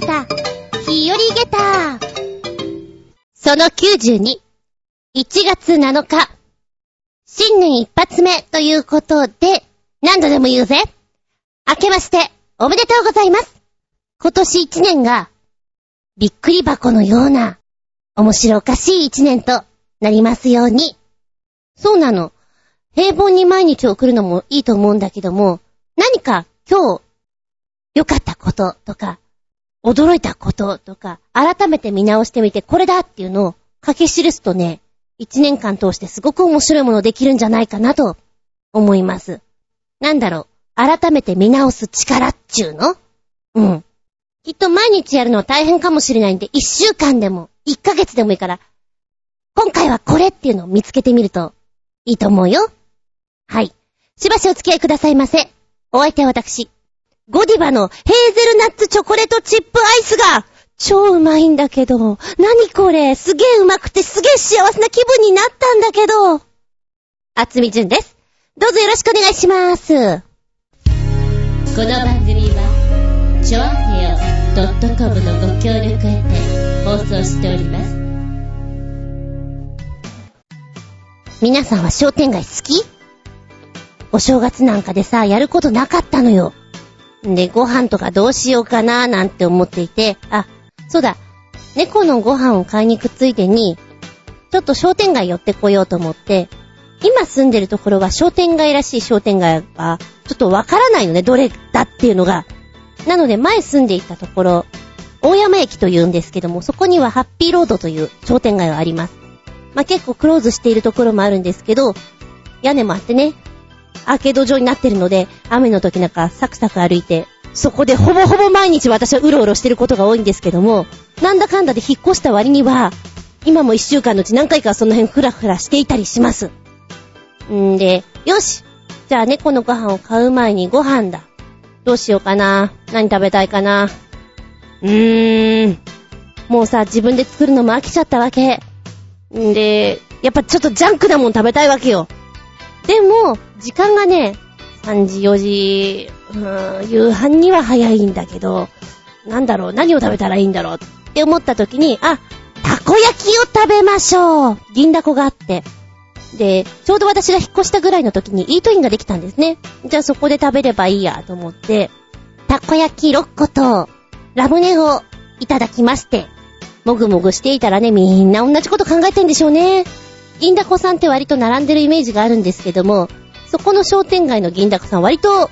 げた、日和げた。その92、1月7日、新年一発目ということで、何度でも言うぜ。明けまして、おめでとうございます。今年一年が、びっくり箱のような、面白おかしい一年となりますように。そうなの。平凡に毎日送るのもいいと思うんだけども、何か今日、良かったこととか、驚いたこととか、改めて見直してみてこれだっていうのを書き記すとね、一年間通してすごく面白いものできるんじゃないかなと思います。なんだろう、改めて見直す力っちゅうの？うん。きっと毎日やるのは大変かもしれないんで、一週間でも、一ヶ月でもいいから、今回はこれっていうのを見つけてみるといいと思うよ。はい。しばしお付き合いくださいませ。お相手は私。ゴディバのヘーゼルナッツチョコレートチップアイスが超うまいんだけど、何これすげえうまくてすげえ幸せな気分になったんだけど。あつみじゅんです。どうぞよろしくお願いします。この番組は、ちょあへよ .com のご協力へて放送しております。皆さんは商店街好き？お正月なんかでさ、やることなかったのよ。で、ご飯とかどうしようかなーなんて思っていて、あ、そうだ、猫のご飯を買いに行くついでに、ちょっと商店街寄ってこようと思って、今住んでるところは商店街らしい商店街は、ちょっとわからないのね、どれだっていうのが。なので前住んでいたところ、大山駅というんですけども、そこにはハッピーロードという商店街があります。まあ、結構クローズしているところもあるんですけど、屋根もあってね、アーケード状になってるので、雨の時なんかサクサク歩いて、そこでほぼほぼ毎日私はうろうろしてることが多いんですけども、なんだかんだで引っ越した割には、今も一週間のうち何回かその辺ふらふらしていたりします。んで、よしじゃあ猫のご飯を買う前にご飯だ。どうしようかな何食べたいかなうーん。もうさ、自分で作るのも飽きちゃったわけ。んで、やっぱちょっとジャンクなもん食べたいわけよ。でも、時間がね、3時、4時、うん、夕飯には早いんだけど、なんだろう、何を食べたらいいんだろうって思った時に、あ、たこ焼きを食べましょう銀だこがあって。で、ちょうど私が引っ越したぐらいの時にイートインができたんですね。じゃあそこで食べればいいやと思って、たこ焼き6個と、ラムネをいただきまして、もぐもぐしていたらね、みんな同じこと考えてんでしょうね。銀だこさんって割と並んでるイメージがあるんですけども、そこの商店街の銀だこさん割と、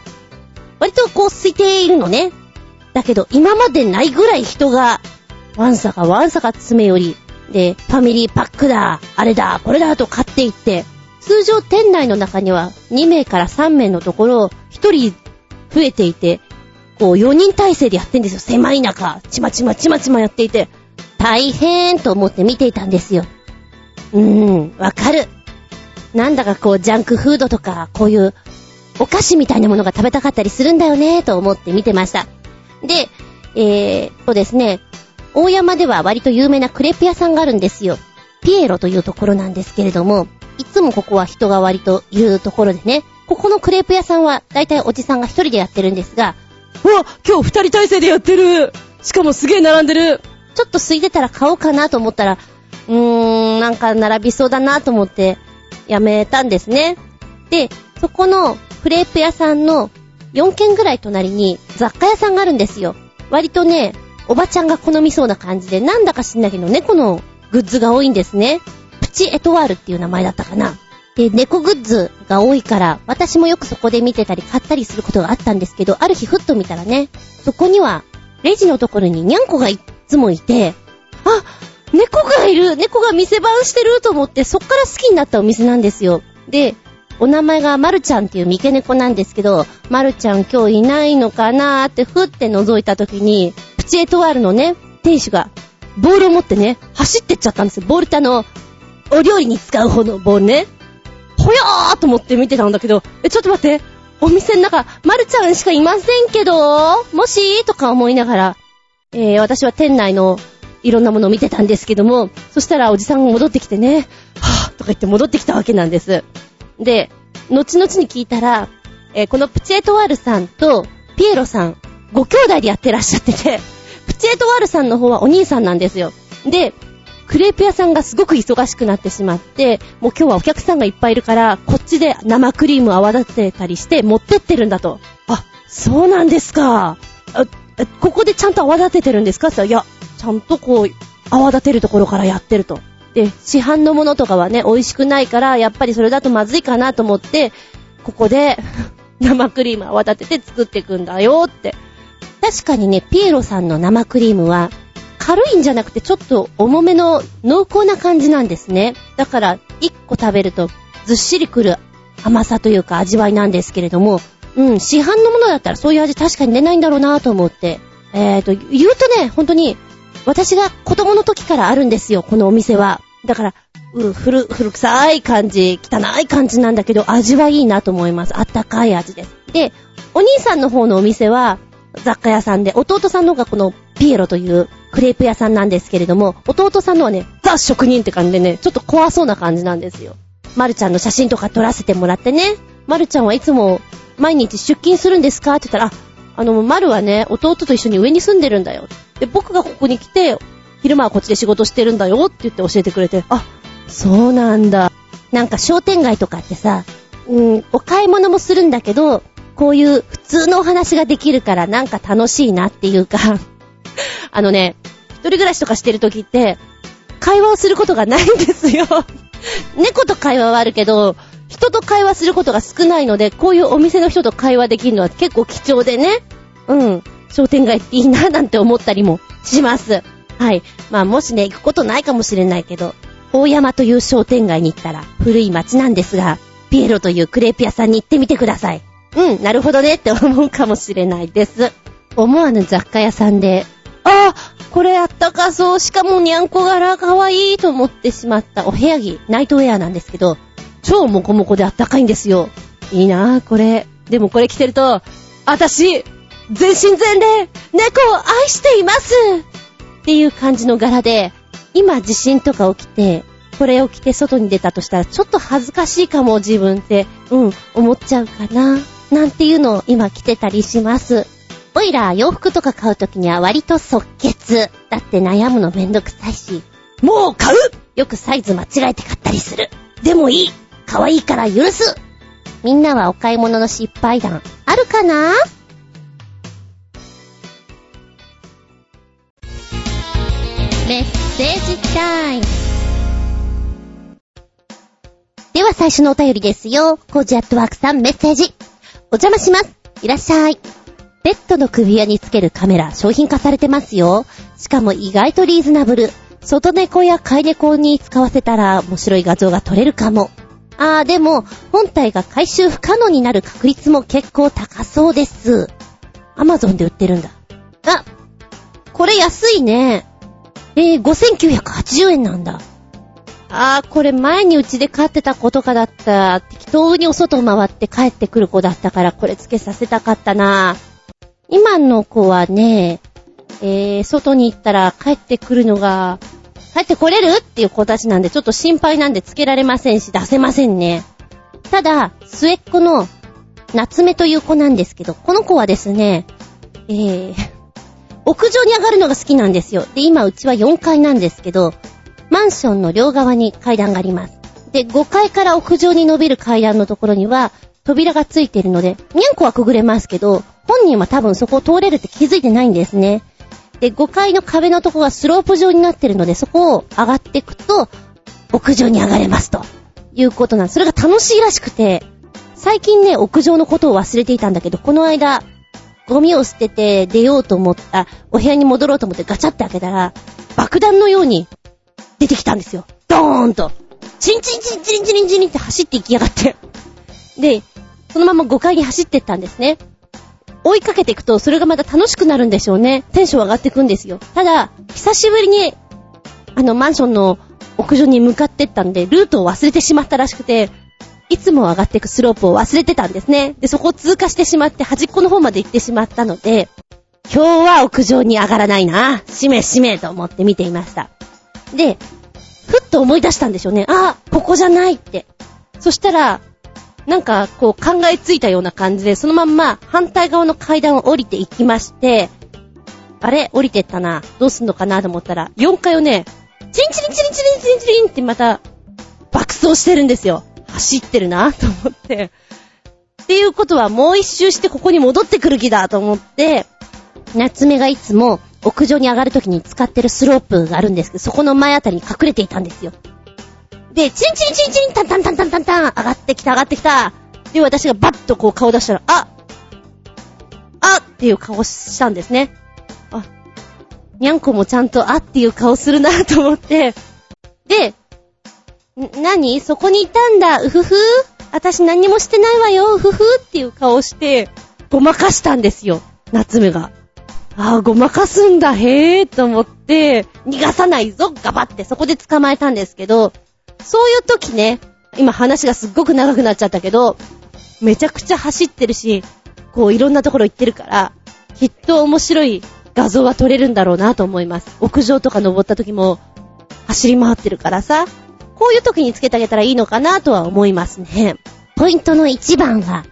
割とこう空いているのね。だけど今までないぐらい人が、ワンサかワンサか詰め寄り、で、ファミリーパックだ、あれだ、これだと買っていって、通常店内の中には2名から3名のところ、1人増えていて、こう4人体制でやってんですよ。狭い中、ちまちまちまちまやっていて、大変と思って見ていたんですよ。うーん、わかる。なんだかこう、ジャンクフードとか、こういう、お菓子みたいなものが食べたかったりするんだよね、と思って見てました。で、えー、そうですね、大山では割と有名なクレープ屋さんがあるんですよ。ピエロというところなんですけれども、いつもここは人が割といるところでね、ここのクレープ屋さんは、だいたいおじさんが一人でやってるんですが、うわ今日二人体制でやってるしかもすげえ並んでるちょっと空いてたら買おうかなと思ったら、うーん、なんか並びそうだなと思って、やめたんですね。で、そこのクレープ屋さんの4軒ぐらい隣に雑貨屋さんがあるんですよ。割とね、おばちゃんが好みそうな感じで、なんだか知んないけど猫のグッズが多いんですね。プチエトワールっていう名前だったかな。で、猫グッズが多いから、私もよくそこで見てたり買ったりすることがあったんですけど、ある日ふっと見たらね、そこには、レジのところにニャンコがいっつもいて、あ、猫がいる猫が店番してると思って、そっから好きになったお店なんですよ。で、お名前がまるちゃんっていう三毛猫なんですけど、まるちゃん今日いないのかなーってふって覗いた時に、プチエトワールのね、店主が、ボールを持ってね、走ってっちゃったんですよ。ボールってあの、お料理に使う方のボールね。ほやーと思って見てたんだけど、え、ちょっと待って、お店の中、まるちゃんしかいませんけど、もし？とか思いながら、えー、私は店内のいろんなものを見てたんですけども、そしたらおじさんが戻ってきてね、はぁ、とか言って戻ってきたわけなんです。で、後々に聞いたら、えー、このプチエトワールさんとピエロさん、ご兄弟でやってらっしゃってて、プチエトワールさんの方はお兄さんなんですよ。で、クレープ屋さんがすごく忙しくなってしまって、もう今日はお客さんがいっぱいいるから、こっちで生クリーム泡立てたりして持ってってるんだと。あ、そうなんですか。あ、ここでちゃんと泡立ててるんですか？って言ったら、いや、ちゃんとこう、泡立てるところからやってると。で、市販のものとかはね、美味しくないから、やっぱりそれだとまずいかなと思って、ここで 生クリーム泡立てて作っていくんだよって。確かにね、ピエロさんの生クリームは、軽いんじゃなくてちょっと重めの濃厚な感じなんですね。だから、1個食べるとずっしりくる甘さというか味わいなんですけれども、うん、市販のものだったらそういう味確かに出ないんだろうなと思って。えーと、言うとね、本当に、私が子供の時からあるんですよ、このお店は。だから、うん古、古臭い感じ、汚い感じなんだけど、味はいいなと思います。あったかい味です。で、お兄さんの方のお店は、雑貨屋さんで、弟さんの方がこのピエロというクレープ屋さんなんですけれども、弟さんのはね、ザ職人って感じでね、ちょっと怖そうな感じなんですよ。まるちゃんの写真とか撮らせてもらってね、まるちゃんはいつも毎日出勤するんですかって言ったら、あ、あの、まるはね、弟と一緒に上に住んでるんだよ。で、僕がここに来て、昼間はこっちで仕事してるんだよって言って教えてくれて、あ、そうなんだ。なんか商店街とかってさ、うん、お買い物もするんだけど、こういう普通のお話ができるからなんか楽しいなっていうか あのね、一人暮らしとかしてる時って、会話をすることがないんですよ 猫と会話はあるけど、人と会話することが少ないので、こういうお店の人と会話できるのは結構貴重でね。うん。商店街っていいななんて思ったりもします。はい。まあもしね、行くことないかもしれないけど、大山という商店街に行ったら古い街なんですが、ピエロというクレープ屋さんに行ってみてください。うん、なるほどねって思うかもしれないです。思わぬ雑貨屋さんで、ああ、これあったかそう、しかもにゃんこ柄かわいいと思ってしまったお部屋着、ナイトウェアなんですけど、超モコモコであったかいんですよ。いいなぁ、これ。でもこれ着てると、あたし、全身全霊、猫を愛していますっていう感じの柄で、今地震とか起きて、これを着て外に出たとしたら、ちょっと恥ずかしいかも、自分って、うん、思っちゃうかな。なんていうのを今着てたりします。おいら、洋服とか買うときには割と即決。だって悩むのめんどくさいし。もう買う？よくサイズ間違えて買ったりする。でもいい可愛いから許すみんなはお買い物の失敗談、あるかな？メッセージタイム。では最初のお便りですよ。コージアットワークさんメッセージ。お邪魔します。いらっしゃい。ペットの首輪につけるカメラ商品化されてますよ。しかも意外とリーズナブル。外猫や飼い猫に使わせたら面白い画像が撮れるかも。あー、でも、本体が回収不可能になる確率も結構高そうです。アマゾンで売ってるんだ。あ、これ安いね。えー、5980円なんだ。あー、これ前にうちで飼ってた子とかだった。適当にお外を回って帰ってくる子だったから、これ付けさせたかったな。今の子はね、えー、外に行ったら帰ってくるのが帰ってこれるっていう子たちなんで、ちょっと心配なんでつけられませんし、出せませんね。ただ、末っ子の夏目という子なんですけど、この子はですね、えー、屋上に上がるのが好きなんですよ。で、今うちは4階なんですけど、マンションの両側に階段があります。で、5階から屋上に伸びる階段のところには、扉がついているので、にゃんこはくぐれますけど、本人は多分そこを通れるって気づいてないんですね。で、5階の壁のとこがスロープ状になってるので、そこを上がっていくと、屋上に上がれますと。いうことなんです。それが楽しいらしくて、最近ね、屋上のことを忘れていたんだけど、この間、ゴミを捨てて出ようと思った、お部屋に戻ろうと思ってガチャって開けたら、爆弾のように出てきたんですよ。ドーンと。チンチンチンチンチンチンって走って行きやがって。で、そのまま5階に走ってったんですね。追いかけていくと、それがまた楽しくなるんでしょうね。テンション上がっていくんですよ。ただ、久しぶりに、あの、マンションの屋上に向かってったんで、ルートを忘れてしまったらしくて、いつも上がっていくスロープを忘れてたんですね。で、そこを通過してしまって、端っこの方まで行ってしまったので、今日は屋上に上がらないな。しめしめと思って見ていました。で、ふっと思い出したんでしょうね。あ、ここじゃないって。そしたら、なんか、こう考えついたような感じで、そのまんま反対側の階段を降りていきまして、あれ？降りてったな。どうすんのかなと思ったら、4階をね、チンチリンチリンチリンチリンチリンってまた、爆走してるんですよ。走ってるなと思って。っていうことはもう一周してここに戻ってくる気だと思って、夏目がいつも屋上に上がるときに使ってるスロープがあるんですけど、そこの前あたりに隠れていたんですよ。で、チンチンチンチン、タンタンタンタンタンタン、上がってきた上がってきた。で、私がバッとこう顔出したら、ああっていう顔したんですね。あ、にゃんこもちゃんとあっていう顔するなと思って。で、なに？そこにいたんだ、うふふ。私何もしてないわよ、うふふ。っていう顔して、ごまかしたんですよ、夏目が。ああ、ごまかすんだ、へえと思って、逃がさないぞ、ガバって。そこで捕まえたんですけど、そういう時ね、今話がすっごく長くなっちゃったけど、めちゃくちゃ走ってるし、こういろんなところ行ってるから、きっと面白い画像は撮れるんだろうなと思います。屋上とか登った時も走り回ってるからさ、こういう時につけてあげたらいいのかなとは思いますね。ポイントの一番は、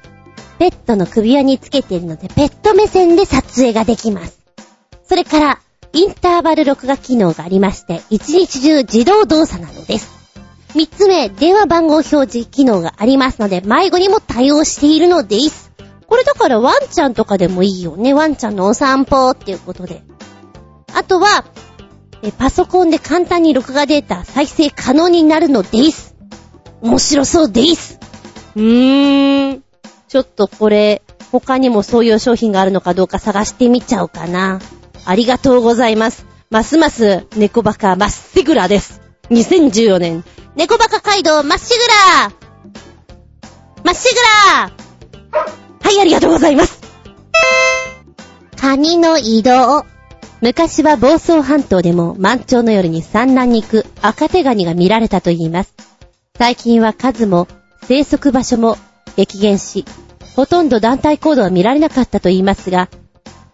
ペットの首輪につけているので、ペット目線で撮影ができます。それから、インターバル録画機能がありまして、一日中自動動作なのです。三つ目、電話番号表示機能がありますので、迷子にも対応しているのです。これだからワンちゃんとかでもいいよね。ワンちゃんのお散歩っていうことで。あとは、えパソコンで簡単に録画データ再生可能になるのです。面白そうです。うーん。ちょっとこれ、他にもそういう商品があるのかどうか探してみちゃおうかな。ありがとうございます。ますます猫バカまっしぐらです。2014年猫バカ街道まっしぐらまっしぐらはい、ありがとうございます。カニの移動。昔は房総半島でも満潮の夜に産卵に行く赤手ガニが見られたといいます。最近は数も生息場所も激減し、ほとんど団体行動は見られなかったといいますが、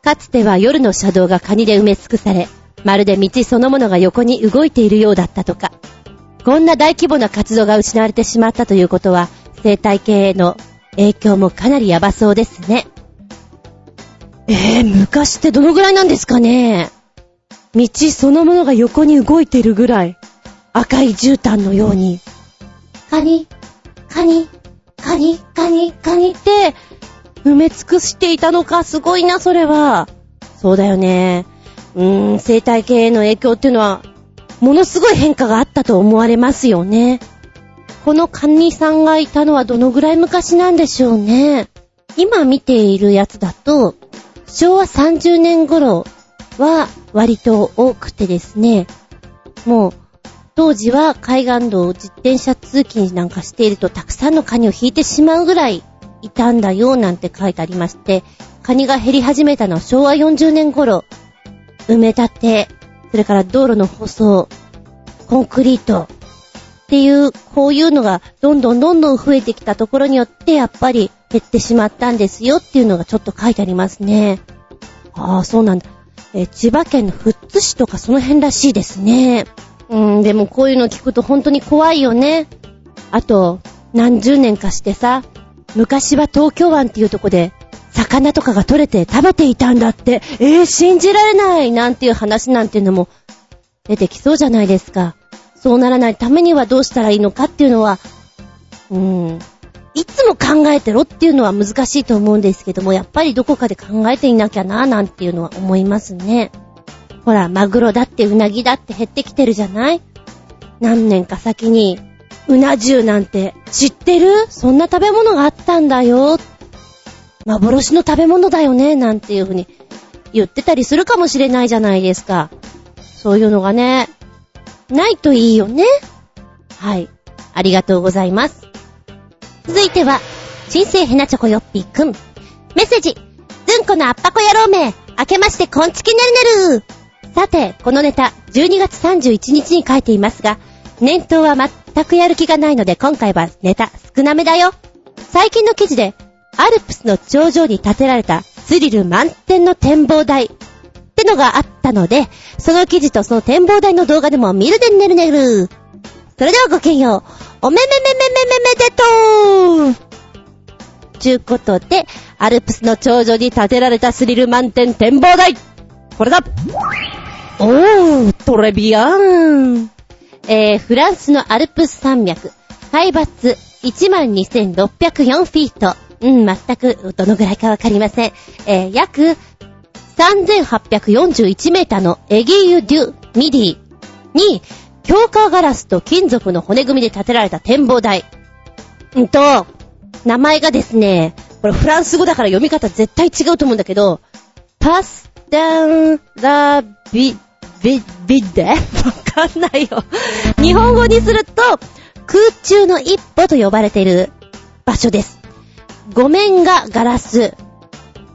かつては夜の車道がカニで埋め尽くされ、まるで道そのものが横に動いているようだったとか。こんな大規模な活動が失われてしまったということは、生態系への影響もかなりやばそうですね。えー、昔ってどのぐらいなんですかね？道そのものが横に動いてるぐらい、赤い絨毯のように。カニ、カニ、カニ、カニ、カニって、埋め尽くしていたのか、すごいな、それは。そうだよね。うーん、生態系への影響っていうのは、ものすごい変化があったと思われますよね。このカニさんがいたのはどのぐらい昔なんでしょうね？今見ているやつだと、昭和30年頃は割と多くてですね、もう、当時は海岸道を自転車通勤なんかしているとたくさんのカニを引いてしまうぐらいいたんだよなんて書いてありまして、カニが減り始めたのは昭和40年頃、埋め立て、それから道路の舗装、コンクリートっていう、こういうのがどんどんどんどん増えてきたところによって、やっぱり減ってしまったんですよっていうのがちょっと書いてありますね。ああ、そうなんだ。え千葉県の富津市とかその辺らしいですね。うん、でもこういうの聞くと本当に怖いよね。あと、何十年かしてさ、昔は東京湾っていうとこで魚とかが取れて食べていたんだって、えー、信じられないなんていう話なんていうのも出てきそうじゃないですか。そうならないためにはどうしたらいいのかっていうのは、うん、いつも考えてろっていうのは難しいと思うんですけども、やっぱりどこかで考えていなきゃななんていうのは思いますね。ほら、マグロだってウナギだって減ってきてるじゃない？何年か先に、うな重なんて知ってる？そんな食べ物があったんだよ幻の食べ物だよね、なんていうふうに言ってたりするかもしれないじゃないですか。そういうのがね、ないといいよね。はい。ありがとうございます。続いては、新生ヘナチョコヨッピーくん。メッセージ。ずんこのあっぱこ野郎め。明けましてこんちきねるねる。さて、このネタ、12月31日に書いていますが、念頭は全くやる気がないので今回はネタ少なめだよ。最近の記事で、アルプスの頂上に建てられたスリル満点の展望台ってのがあったので、その記事とその展望台の動画でも見るでねるねる。それではごきげんよう。おめめめめめめめでとうちゅうことで、アルプスの頂上に建てられたスリル満点展望台これだおー、トレビアン。えー、フランスのアルプス山脈、海抜12,604フィート。うん、全くどのぐらいかわかりません。えー、約3841メーターのエギーユ・デュ・ミディに、強化ガラスと金属の骨組みで建てられた展望台。うんと、名前がですね、これフランス語だから読み方絶対違うと思うんだけど、パスダンラビ、ビ、ビッデわかんないよ。日本語にすると、空中の一歩と呼ばれている場所です。5面がガラス。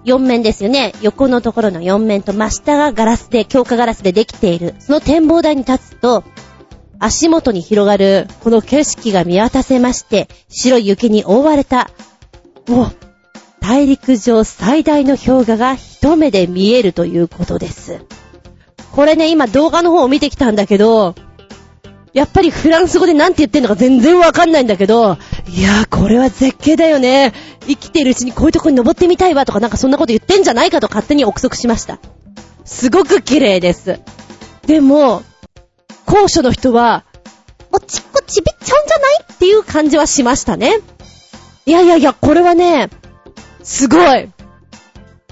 4面ですよね。横のところの4面と真下がガラスで、強化ガラスでできている。その展望台に立つと、足元に広がるこの景色が見渡せまして、白い雪に覆われた、もう、大陸上最大の氷河が一目で見えるということです。これね、今動画の方を見てきたんだけど、やっぱりフランス語でなんて言ってんのか全然わかんないんだけど、いやーこれは絶景だよね。生きてるうちにこういうとこに登ってみたいわとかなんかそんなこと言ってんじゃないかと勝手に憶測しました。すごく綺麗です。でも、高所の人は、おちっこちびっちゃうんじゃない？っていう感じはしましたね。いやいやいや、これはね、すごい。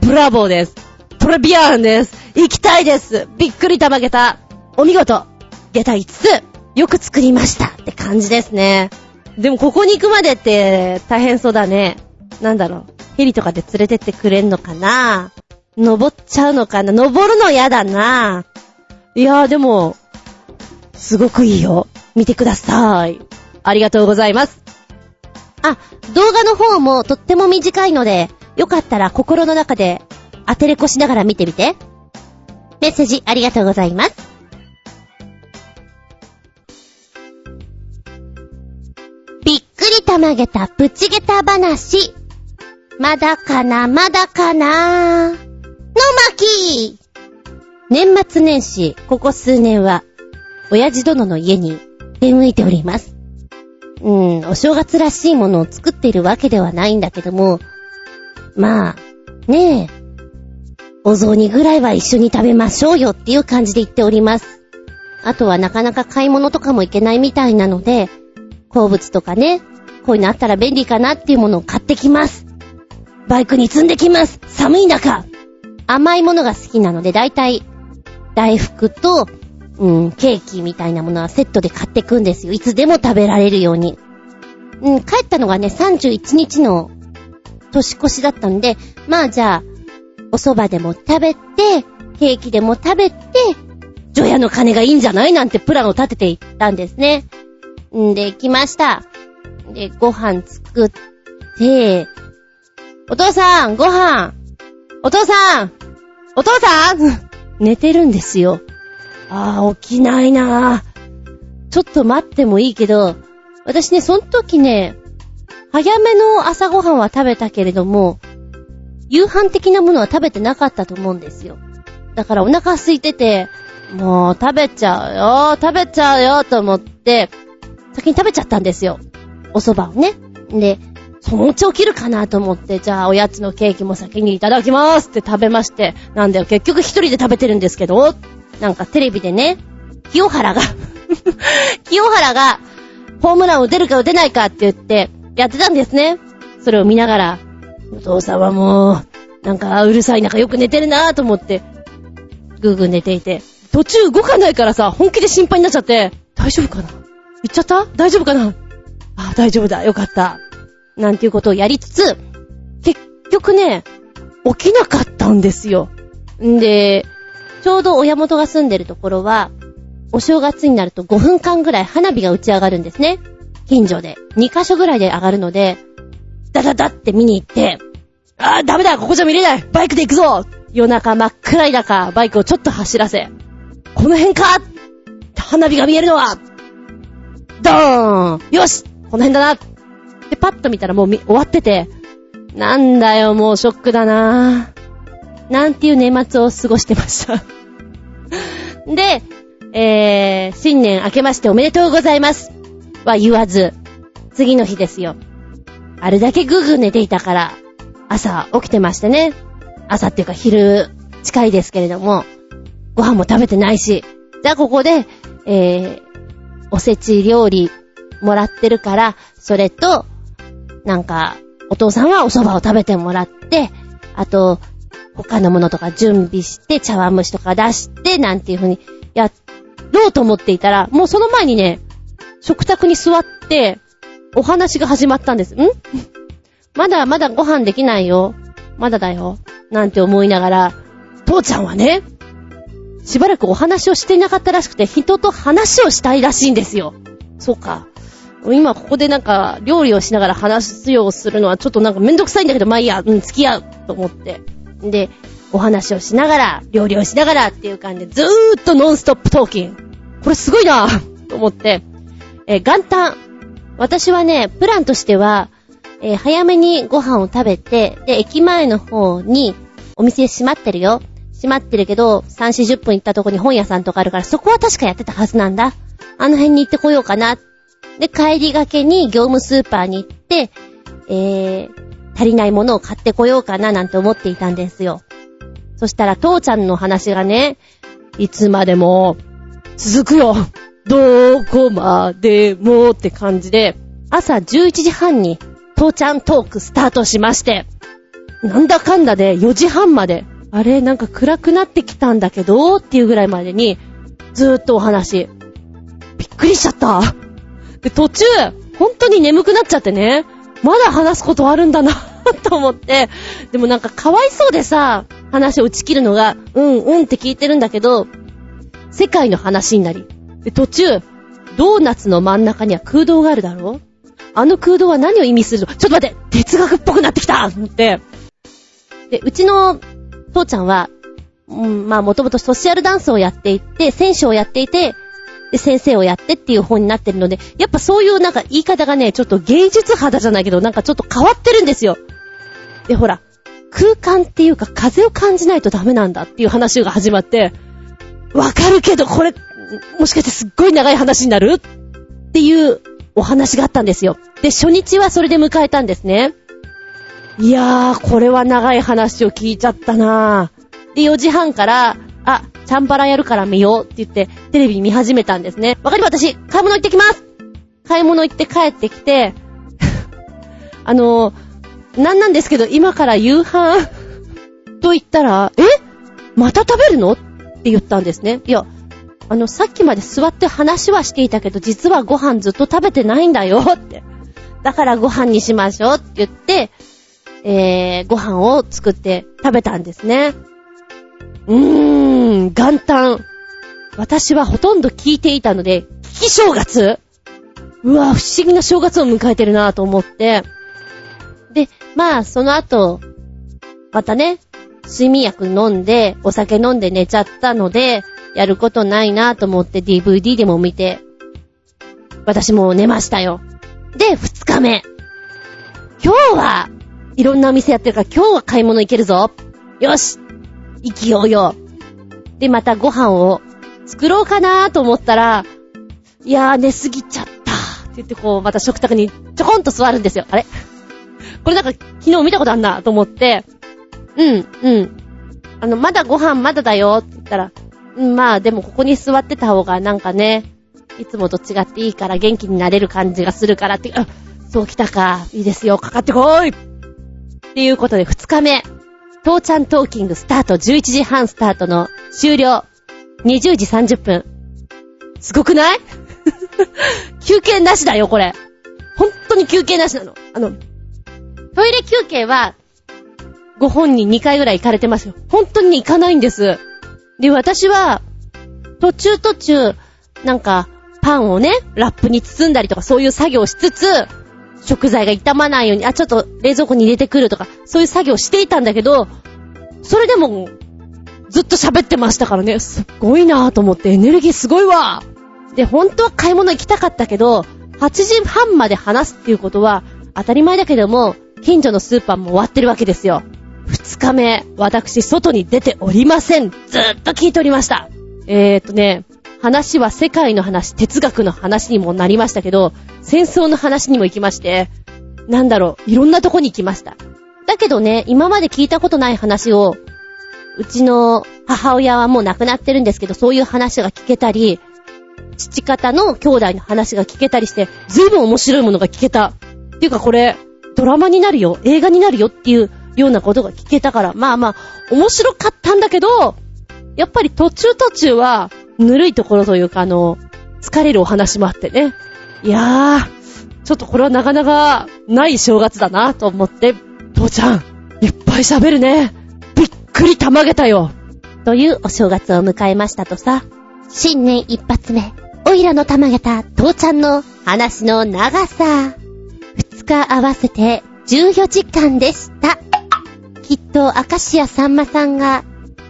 ブラボーです。トレビアンです。行きたいです。びっくりたまげた。お見事。下駄5つ。よく作りましたって感じですね。でもここに行くまでって大変そうだね。なんだろう。ヘリとかで連れてってくれんのかな？登っちゃうのかな？登るの嫌だな？いやーでも、すごくいいよ。見てください。ありがとうございます。あ、動画の方もとっても短いので、よかったら心の中で当てれこしながら見てみて。メッセージありがとうございます。びっくりたまげたプチゲタ話。まだかな、まだかなの巻年末年始、ここ数年は、親父殿の家に出向いております。うん、お正月らしいものを作っているわけではないんだけども、まあ、ねえ、お雑煮ぐらいは一緒に食べましょうよっていう感じで言っております。あとはなかなか買い物とかもいけないみたいなので、好物とかね、こういうのあったら便利かなっていうものを買ってきます。バイクに積んできます寒い中甘いものが好きなので、だいたい、大福と、うん、ケーキみたいなものはセットで買ってくんですよ。いつでも食べられるように。うん、帰ったのがね、31日の年越しだったんで、まあじゃあ、お蕎麦でも食べて、ケーキでも食べて、除夜の鐘がいいんじゃないなんてプランを立てていったんですね。んで、来ました。で、ご飯作って、お父さん、ご飯お父さんお父さん 寝てるんですよ。ああ、起きないなちょっと待ってもいいけど、私ね、その時ね、早めの朝ごはんは食べたけれども、夕飯的なものは食べてなかったと思うんですよ。だからお腹空いてて、もう食べちゃうよ、食べちゃうよと思って、先に食べちゃったんですよ。お蕎麦をね。で、そのうち起きるかなと思って、じゃあおやつのケーキも先にいただきますって食べまして、なんだよ、結局一人で食べてるんですけど、なんかテレビでね、清原が、清原が、ホームランを打てるか打てないかって言って、やってたんですね。それを見ながら、お父さんはもう、なんかうるさい中よく寝てるなぁと思って、ぐーぐー寝ていて、途中動かないからさ、本気で心配になっちゃって、大丈夫かな？行っちゃった？大丈夫かな？あ、大丈夫だ。よかった。なんていうことをやりつつ、結局ね、起きなかったんですよ。んで、ちょうど親元が住んでるところは、お正月になると5分間ぐらい花火が打ち上がるんですね。近所で。2箇所ぐらいで上がるので、ダダダって見に行って、あーダメだここじゃ見れない。バイクで行くぞ。夜中真っ暗い中、バイクをちょっと走らせ、この辺か花火が見えるのはドーン。よしこの辺だな。で、パッと見たらもう終わってて、なんだよ、もうショックだな。ぁなんていう年末を過ごしてました。で、えー、新年明けましておめでとうございます。は言わず、次の日ですよ。あれだけぐぐ寝ていたから、朝起きてましてね。朝っていうか昼近いですけれども、ご飯も食べてないし。じゃあここで、えー、おせち料理もらってるから、それと、なんか、お父さんはお蕎麦を食べてもらって、あと、他のものとか準備して、茶碗蒸しとか出して、なんていう風にやろうと思っていたら、もうその前にね、食卓に座って、お話が始まったんです。ん？まだまだご飯できないよ。まだだよ。なんて思いながら、父ちゃんはね、しばらくお話をしていなかったらしくて、人と話をしたいらしいんですよ。そうか。今ここでなんか、料理をしながら話すようするのはちょっとなんかめんどくさいんだけど、まあいいや、うん、付き合うと思って。で、お話をしながら、料理をしながらっていう感じで、ずーっとノンストップトーキン。これすごいな と思って、えー、元旦。私はね、プランとしては、えー、早めにご飯を食べて、で、駅前の方に、お店閉まってるよ。閉まってるけど、3、40分行ったとこに本屋さんとかあるから、そこは確かやってたはずなんだ。あの辺に行ってこようかな。で、帰りがけに業務スーパーに行って、えー、足りないものを買ってこようかななんて思っていたんですよ。そしたら、父ちゃんの話がね、いつまでも、続くよどこまでもって感じで、朝11時半に父ちゃんトークスタートしまして、なんだかんだで4時半まで、あれなんか暗くなってきたんだけどっていうぐらいまでに、ずーっとお話。びっくりしちゃった。で、途中、本当に眠くなっちゃってね、まだ話すことあるんだな と思って、でもなんかかわいそうでさ、話を打ち切るのが、うんうんって聞いてるんだけど、世界の話になり。で、途中、ドーナツの真ん中には空洞があるだろ？あの空洞は何を意味するの？ちょっと待って哲学っぽくなってきたと思って。で、うちの父ちゃんは、うん、まあもともとソシャルダンスをやっていて、選手をやっていて、先生をやってっていう本になってるので、やっぱそういうなんか言い方がね、ちょっと芸術肌じゃないけど、なんかちょっと変わってるんですよ。で、ほら、空間っていうか風を感じないとダメなんだっていう話が始まって、わかるけど、これ、もしかしてすっごい長い話になる？っていうお話があったんですよ。で、初日はそれで迎えたんですね。いやー、これは長い話を聞いちゃったなー。で、4時半から、チャンバラやるから見ようって言って、テレビ見始めたんですね。わかり私、買い物行ってきます買い物行って帰ってきて、あのー、なんなんですけど、今から夕飯 と言ったら、え？また食べるの？って言ったんですね。いや、あの、さっきまで座って話はしていたけど、実はご飯ずっと食べてないんだよって。だからご飯にしましょうって言って、えー、ご飯を作って食べたんですね。うーん、元旦。私はほとんど聞いていたので、聞き正月？うわ、不思議な正月を迎えてるなぁと思って。で、まあ、その後、またね、睡眠薬飲んで、お酒飲んで寝ちゃったので、やることないなぁと思って DVD でも見て、私も寝ましたよ。で、二日目。今日は、いろんなお店やってるから今日は買い物行けるぞ。よし意気揚々。で、またご飯を作ろうかなと思ったら、いやー寝すぎちゃった。って言ってこう、また食卓にちょこんと座るんですよ。あれ？これなんか昨日見たことあんなと思って、うん、うん。あの、まだご飯まだだよって言ったら、うん、まあでもここに座ってた方がなんかね、いつもと違っていいから元気になれる感じがするからって、あ、そう来たか。いいですよ。かかってこーいっていうことで2日目。父ちゃんトーキングスタート11時半スタートの終了。20時30分。すごくない？休憩なしだよ、これ。本当に休憩なしなの。あの、トイレ休憩は、ご本人2回ぐらい行かれてますよ。本当に行かないんです。で、私は、途中途中、なんか、パンをね、ラップに包んだりとかそういう作業をしつつ、食材が傷まないように、あ、ちょっと冷蔵庫に入れてくるとか、そういう作業していたんだけど、それでも、ずっと喋ってましたからね、すっごいなぁと思って、エネルギーすごいわで、本当は買い物行きたかったけど、8時半まで話すっていうことは、当たり前だけども、近所のスーパーも終わってるわけですよ。2日目、私、外に出ておりません。ずっと聞いておりました。えーとね、話は世界の話、哲学の話にもなりましたけど、戦争の話にも行きまして、なんだろう、いろんなとこに行きました。だけどね、今まで聞いたことない話を、うちの母親はもう亡くなってるんですけど、そういう話が聞けたり、父方の兄弟の話が聞けたりして、ずいぶん面白いものが聞けた。っていうかこれ、ドラマになるよ、映画になるよっていうようなことが聞けたから、まあまあ、面白かったんだけど、やっぱり途中途中は、ぬるいところというか、あの、疲れるお話もあってね。いやー、ちょっとこれはなかなかない正月だなと思って、父ちゃん、いっぱい喋るね。びっくりたまげたよ。というお正月を迎えましたとさ。新年一発目、おいらのたまげた父ちゃんの話の長さ。二日合わせて14時間でした。きっと明石家さんまさんが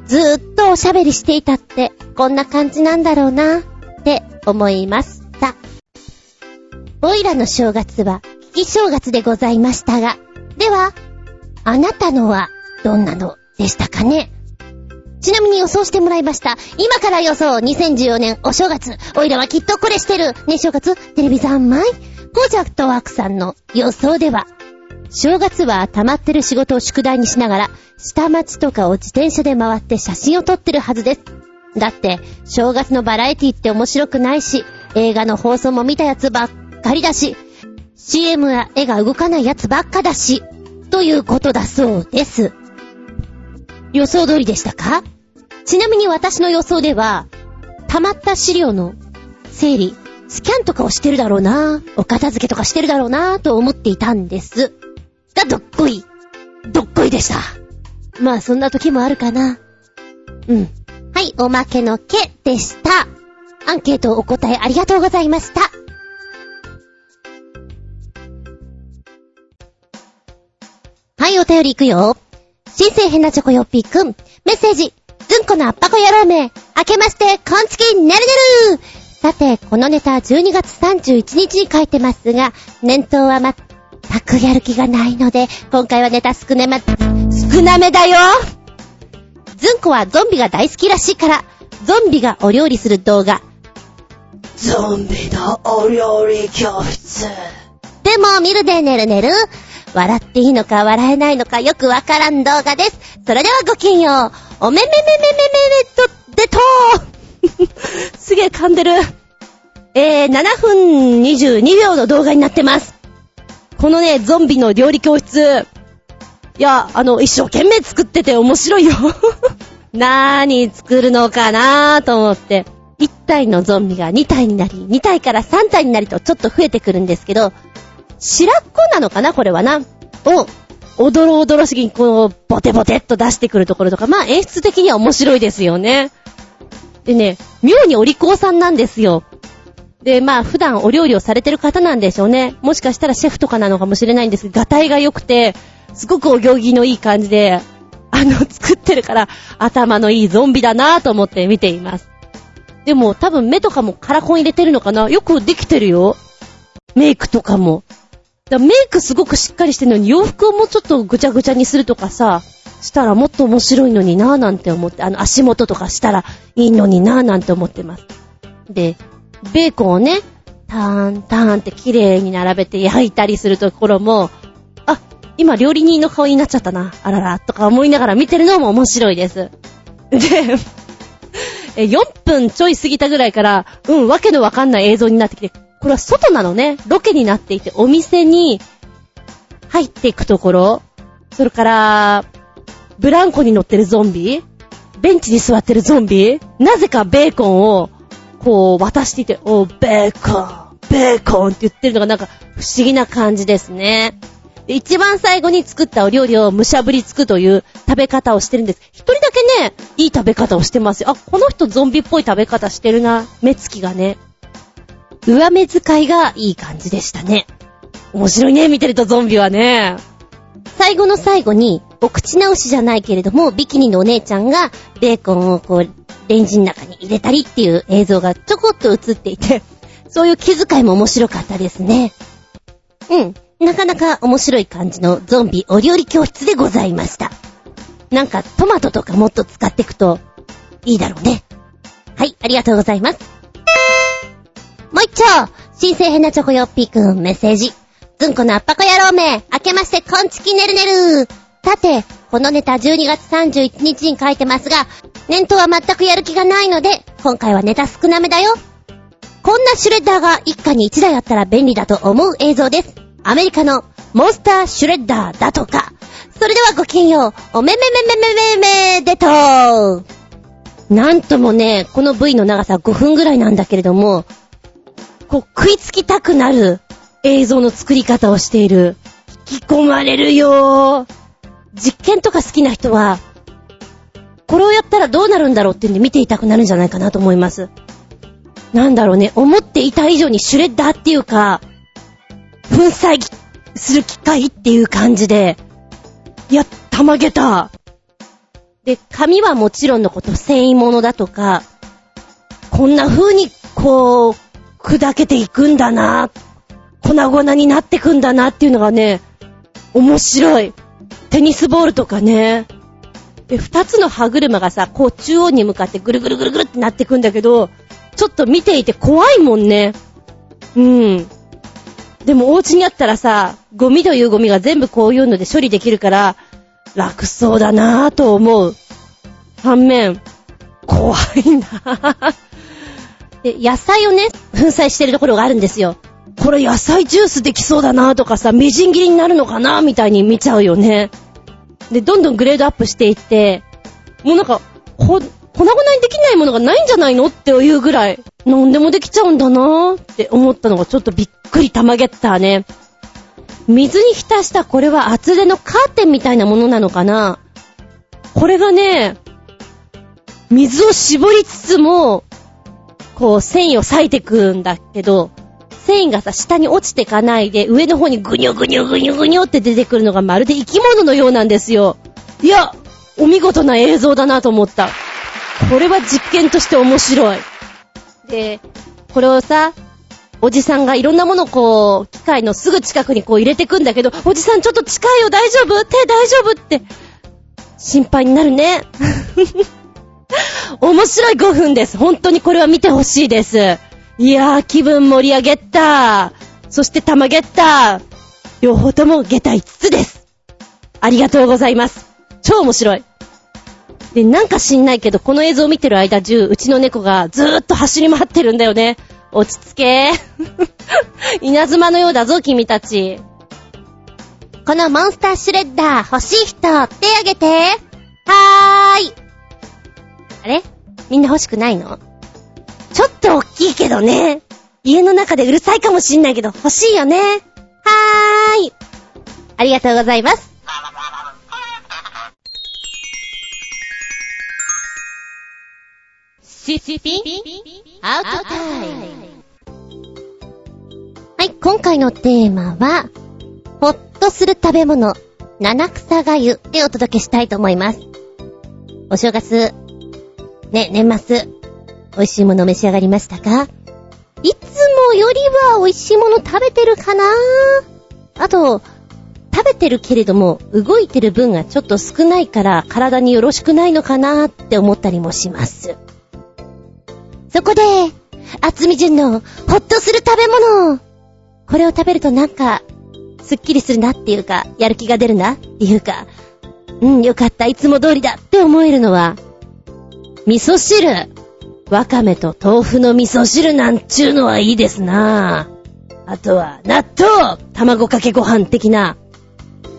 ずーっとおしゃべりしていたってこんな感じなんだろうなって思いました。おいらの正月は聞き正月でございましたが、では、あなたのはどんなのでしたかね？ちなみに予想してもらいました。今から予想2014年お正月。おいらはきっとこれしてる。ね、正月？テレビ三昧？ゴージャクトワークさんの予想では、正月は溜まってる仕事を宿題にしながら、下町とかを自転車で回って写真を撮ってるはずです。だって、正月のバラエティって面白くないし、映画の放送も見たやつばっかりだし、CM や絵が動かないやつばっかだし、ということだそうです。予想通りでしたか？ちなみに私の予想では、溜まった資料の整理、スキャンとかをしてるだろうなお片付けとかしてるだろうなと思っていたんです。が、どっこい。どっこいでした。まあ、そんな時もあるかな。うん。はい、おまけのけでした。アンケートお答えありがとうございました。はい、お便りいくよ。新生変なチョコヨッピーくん。メッセージ。ずんこのアッパコ野郎め。明けまして、こんちき、ねるねるさて、このネタ12月31日に書いてますが、念頭はま全くやる気がないので、今回はネタ少なめ、少なめだよズンコはゾンビが大好きらしいから、ゾンビがお料理する動画。ゾンビのお料理教室。でも、見るでねるねる。笑っていいのか笑えないのかよくわからん動画です。それではごきげんよう。おめめめめめめめと、でとすげえ噛んでる。えー、7分22秒の動画になってます。このね、ゾンビの料理教室。いや、あの、一生懸命作ってて面白いよ。なーに作るのかなーと思って。1体のゾンビが2体になり、2体から3体になりとちょっと増えてくるんですけど、白っ子なのかなこれはな。を、おどろおどろしぎにこう、ボテボテっと出してくるところとか、まあ演出的には面白いですよね。でね、妙にお利口さんなんですよ。で、まあ普段お料理をされてる方なんでしょうね。もしかしたらシェフとかなのかもしれないんですけど、ガタイが良くて、すごくお行儀のいい感じで、あの、作ってるから、頭のいいゾンビだなぁと思って見ています。でも多分目とかもカラコン入れてるのかな？よくできてるよ。メイクとかも。だメイクすごくしっかりしてるのに洋服をもうちょっとぐちゃぐちゃにするとかさ、したらもっと面白いのになぁなんて思って、あの足元とかしたらいいのになぁなんて思ってます。で、ベーコンをね、ターン、ターンって綺麗に並べて焼いたりするところも、今料理人の顔になっちゃったな、あらら、とか思いながら見てるのも面白いです。で、4分ちょい過ぎたぐらいから、うん、わけのわかんない映像になってきて、これは外なのね、ロケになっていて、お店に入っていくところ、それから、ブランコに乗ってるゾンビ。ベンチに座ってるゾンビ。なぜかベーコンをこう渡していて、お、ベーコン、ベーコンって言ってるのがなんか不思議な感じですね。で一番最後に作ったお料理をむしゃぶりつくという食べ方をしてるんです。一人だけね、いい食べ方をしてますよ。あ、この人ゾンビっぽい食べ方してるな。目つきがね。上目遣いがいい感じでしたね。面白いね、見てるとゾンビはね。最後の最後に、お口直しじゃないけれども、ビキニのお姉ちゃんが、ベーコンをこう、レンジの中に入れたりっていう映像がちょこっと映っていて、そういう気遣いも面白かったですね。うん。なかなか面白い感じのゾンビお料理教室でございました。なんかトマトとかもっと使っていくといいだろうね。はい、ありがとうございます。もう一丁新生変なチョコヨッピーくんメッセージ。ずんこのアッパコ野郎め明けましてこんちきねるねるさて、このネタ12月31日に書いてますが、念頭は全くやる気がないので、今回はネタ少なめだよ。こんなシュレッダーが一家に一台あったら便利だと思う映像です。アメリカのモンスターシュレッダーだとか。それではごきげんよう。おめめめめめめめでとー。なんともね、この V の長さ5分ぐらいなんだけれども、こう食いつきたくなる映像の作り方をしている。引き込まれるよー。実験とか好きな人は、これをやったらどうなるんだろうってんで見ていたくなるんじゃないかなと思います。なんだろうね、思っていた以上にシュレッダーっていうか、粉砕する機械っていう感じで、いや、たまげた。で、紙はもちろんのこと繊維物だとか、こんな風に、こう、砕けていくんだな、粉々になってくんだなっていうのがね、面白い。テニスボールとかね。で、二つの歯車がさ、こう中央に向かってぐるぐるぐるぐるってなってくんだけど、ちょっと見ていて怖いもんね。うん。でもお家にあったらさ、ゴミというゴミが全部こういうので処理できるから、楽そうだなぁと思う。反面、怖いなぁ。で、野菜をね、粉砕してるところがあるんですよ。これ野菜ジュースできそうだなぁとかさ、みじん切りになるのかなぁみたいに見ちゃうよね。で、どんどんグレードアップしていって、もうなんか、こ、粉々にできないものがないんじゃないのっていうぐらい、なんでもできちゃうんだなぁって思ったのがちょっとびっくりたまげったね。水に浸したこれは厚手のカーテンみたいなものなのかなこれがね、水を絞りつつも、こう繊維を裂いてくんだけど、繊維がさ、下に落ちてかないで、上の方にぐにょぐにょぐにょぐにょって出てくるのがまるで生き物のようなんですよ。いや、お見事な映像だなと思った。これは実験として面白い。で、これをさ、おじさんがいろんなものをこう、機械のすぐ近くにこう入れてくんだけど、おじさんちょっと近いよ、大丈夫？手大丈夫？って、心配になるね。面白い5分です。本当にこれは見てほしいです。いやー、気分盛り上げたそして玉ゲッター。両方ともゲタ5つです。ありがとうございます。超面白い。で、なんか知んないけど、この映像を見てる間中、うちの猫がずーっと走り回ってるんだよね。落ち着け。稲妻のようだぞ、君たち。このモンスターシュレッダー欲しい人、手あげて。はーい。あれ？みんな欲しくないの？ちょっと大きいけどね。家の中でうるさいかもしんないけど欲しいよね。はーい。ありがとうございます。シシピンアウトタイムはい、今回のテーマは、ほっとする食べ物、七草がゆでお届けしたいと思います。お正月、ね、年末、美味しいもの召し上がりましたか？いつもよりは美味しいもの食べてるかな？あと、食べてるけれども、動いてる分がちょっと少ないから体によろしくないのかなって思ったりもします。そこで、厚み純のほっとする食べ物。これを食べるとなんか、すっきりするなっていうか、やる気が出るなっていうか、うん、よかった、いつも通りだって思えるのは、味噌汁。わかめと豆腐の味噌汁なんちゅうのはいいですな。あとは、納豆。卵かけご飯的な、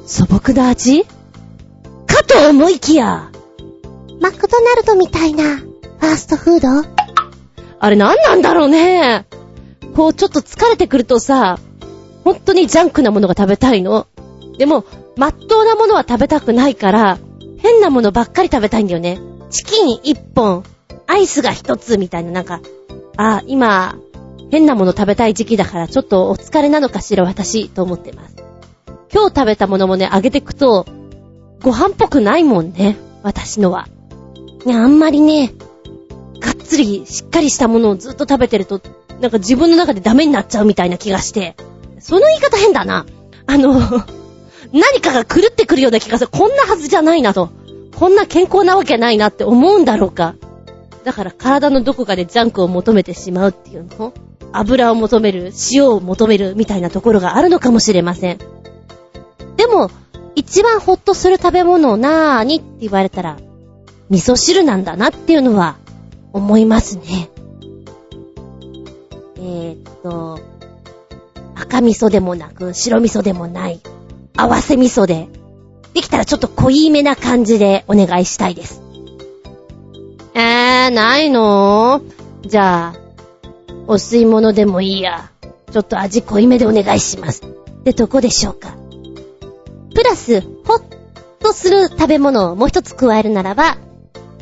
素朴な味。かと思いきや、マクドナルドみたいな、ファーストフード？あれ何なんだろうね。こうちょっと疲れてくるとさ、本当にジャンクなものが食べたいの。でも、まっとうなものは食べたくないから、変なものばっかり食べたいんだよね。チキン一本、アイスが一つみたいな、なんか、あ、今、変なもの食べたい時期だから、ちょっとお疲れなのかしら、私、と思ってます。今日食べたものもね、あげてくと、ご飯っぽくないもんね、私のは。いや、あんまりね、がっつり、しっかりしたものをずっと食べてると、なんか自分の中でダメになっちゃうみたいな気がして。その言い方変だな。あの、何かが狂ってくるような気がする。こんなはずじゃないなと。こんな健康なわけないなって思うんだろうか。だから体のどこかでジャンクを求めてしまうっていうの油を求める、塩を求めるみたいなところがあるのかもしれません。でも、一番ほっとする食べ物なーにって言われたら、味噌汁なんだなっていうのは思いますね。えー、っと、赤味噌でもなく、白味噌でもない、合わせ味噌で、できたらちょっと濃いめな感じでお願いしたいです。えー、ないの？じゃあ、お吸い物でもいいや。ちょっと味濃いめでお願いします。ってとこでしょうか。プラス、ほっとする食べ物をもう一つ加えるならば、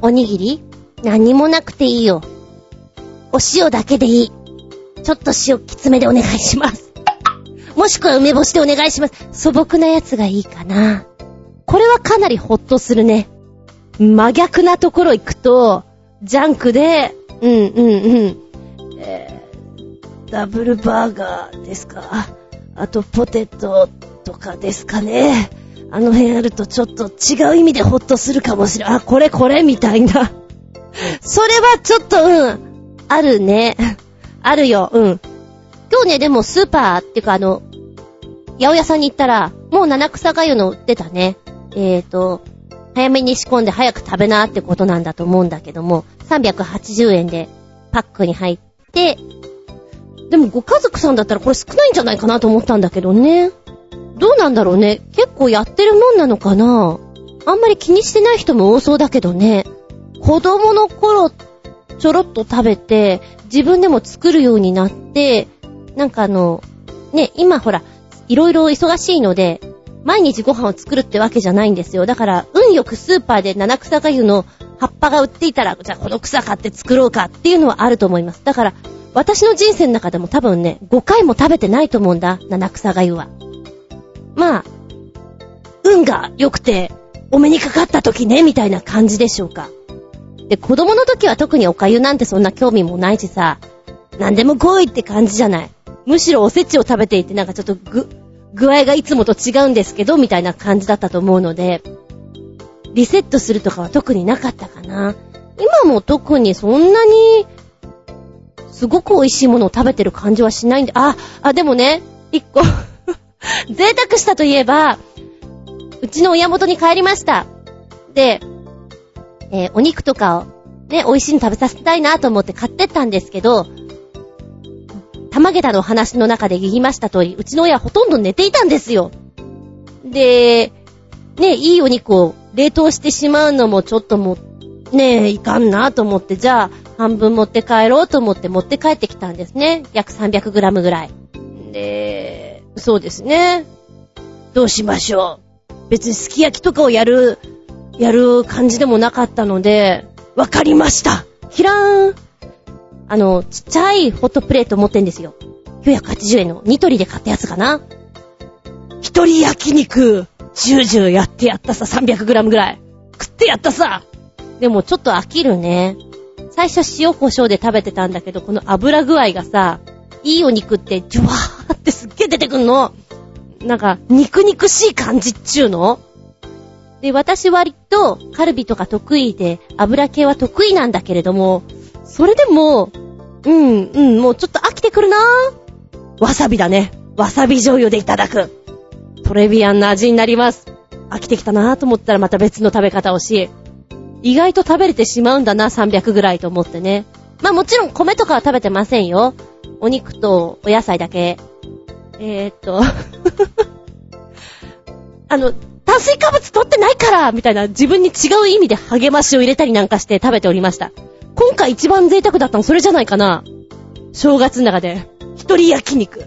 おにぎり何もなくていいよ。お塩だけでいい。ちょっと塩きつめでお願いします。もしくは梅干しでお願いします。素朴なやつがいいかな。これはかなりほっとするね。真逆なところ行くと、ジャンクで、うんうんうん。えー、ダブルバーガーですか？あとポテトとかですかね。あの辺あるとちょっと違う意味でホッとするかもしれん。あ、これこれみたいな。それはちょっと、うん。あるね。あるよ、うん。今日ね、でもスーパーっていうかあの、八百屋さんに行ったら、もう七草がゆの売ってたね。えーと、早めに仕込んで早く食べなってことなんだと思うんだけども、380円でパックに入って、でもご家族さんだったらこれ少ないんじゃないかなと思ったんだけどね。どうなんだろうね。結構やってるもんなのかなあんまり気にしてない人も多そうだけどね。子供の頃、ちょろっと食べて、自分でも作るようになって、なんかあの、ね、今ほら、いろいろ忙しいので、毎日ご飯を作るってわけじゃないんですよ。だから、運よくスーパーで七草がゆの葉っぱが売っていたら、じゃあこの草買って作ろうかっていうのはあると思います。だから、私の人生の中でも多分ね、5回も食べてないと思うんだ、七草がゆは。まあ、運が良くて、お目にかかった時ね、みたいな感じでしょうか。で、子供の時は特にお粥なんてそんな興味もないしさ、何でも来いって感じじゃない。むしろおせちを食べていてなんかちょっとぐ、具合がいつもと違うんですけど、みたいな感じだったと思うので、リセットするとかは特になかったかな。今も特にそんなに、すごく美味しいものを食べてる感じはしないんで、あ、あ、でもね、一個 贅沢したといえば、うちの親元に帰りました。で、えー、お肉とかをね、美味しいの食べさせたいなと思って買ってったんですけど、玉下駄の話の中で言いました通り、うちの親ほとんど寝ていたんですよ。で、ね、いいお肉を冷凍してしまうのもちょっともう、ねえ、いかんなと思って、じゃあ、半分持って帰ろうと思って持って帰ってきたんですね。約 300g ぐらい。で、そうですね。どうしましょう。別にすき焼きとかをやる、やる感じでもなかったので、わかりました。ひらーん。あの、ちっちゃいホットプレート持ってんですよ。980円のニトリで買ったやつかな。一人焼肉、ジュージューやってやったさ、300g ぐらい。食ってやったさ。でもちょっと飽きるね。最初塩胡椒で食べてたんだけど、この油具合がさ、いいお肉ってジュワーってすっげー出てくんの。なんか、肉肉しい感じっちゅうので、私割とカルビとか得意で、油系は得意なんだけれども、それでも、うん、うん、もうちょっと飽きてくるなぁ。わさびだね。わさび醤油でいただく。トレビアンな味になります。飽きてきたなぁと思ったらまた別の食べ方をし、意外と食べれてしまうんだな、300ぐらいと思ってね。まあもちろん米とかは食べてませんよ。お肉とお野菜だけ。えー、っと あの、炭水化物取ってないからみたいな自分に違う意味で励ましを入れたりなんかして食べておりました。今回一番贅沢だったのそれじゃないかな正月の中で。一人焼肉。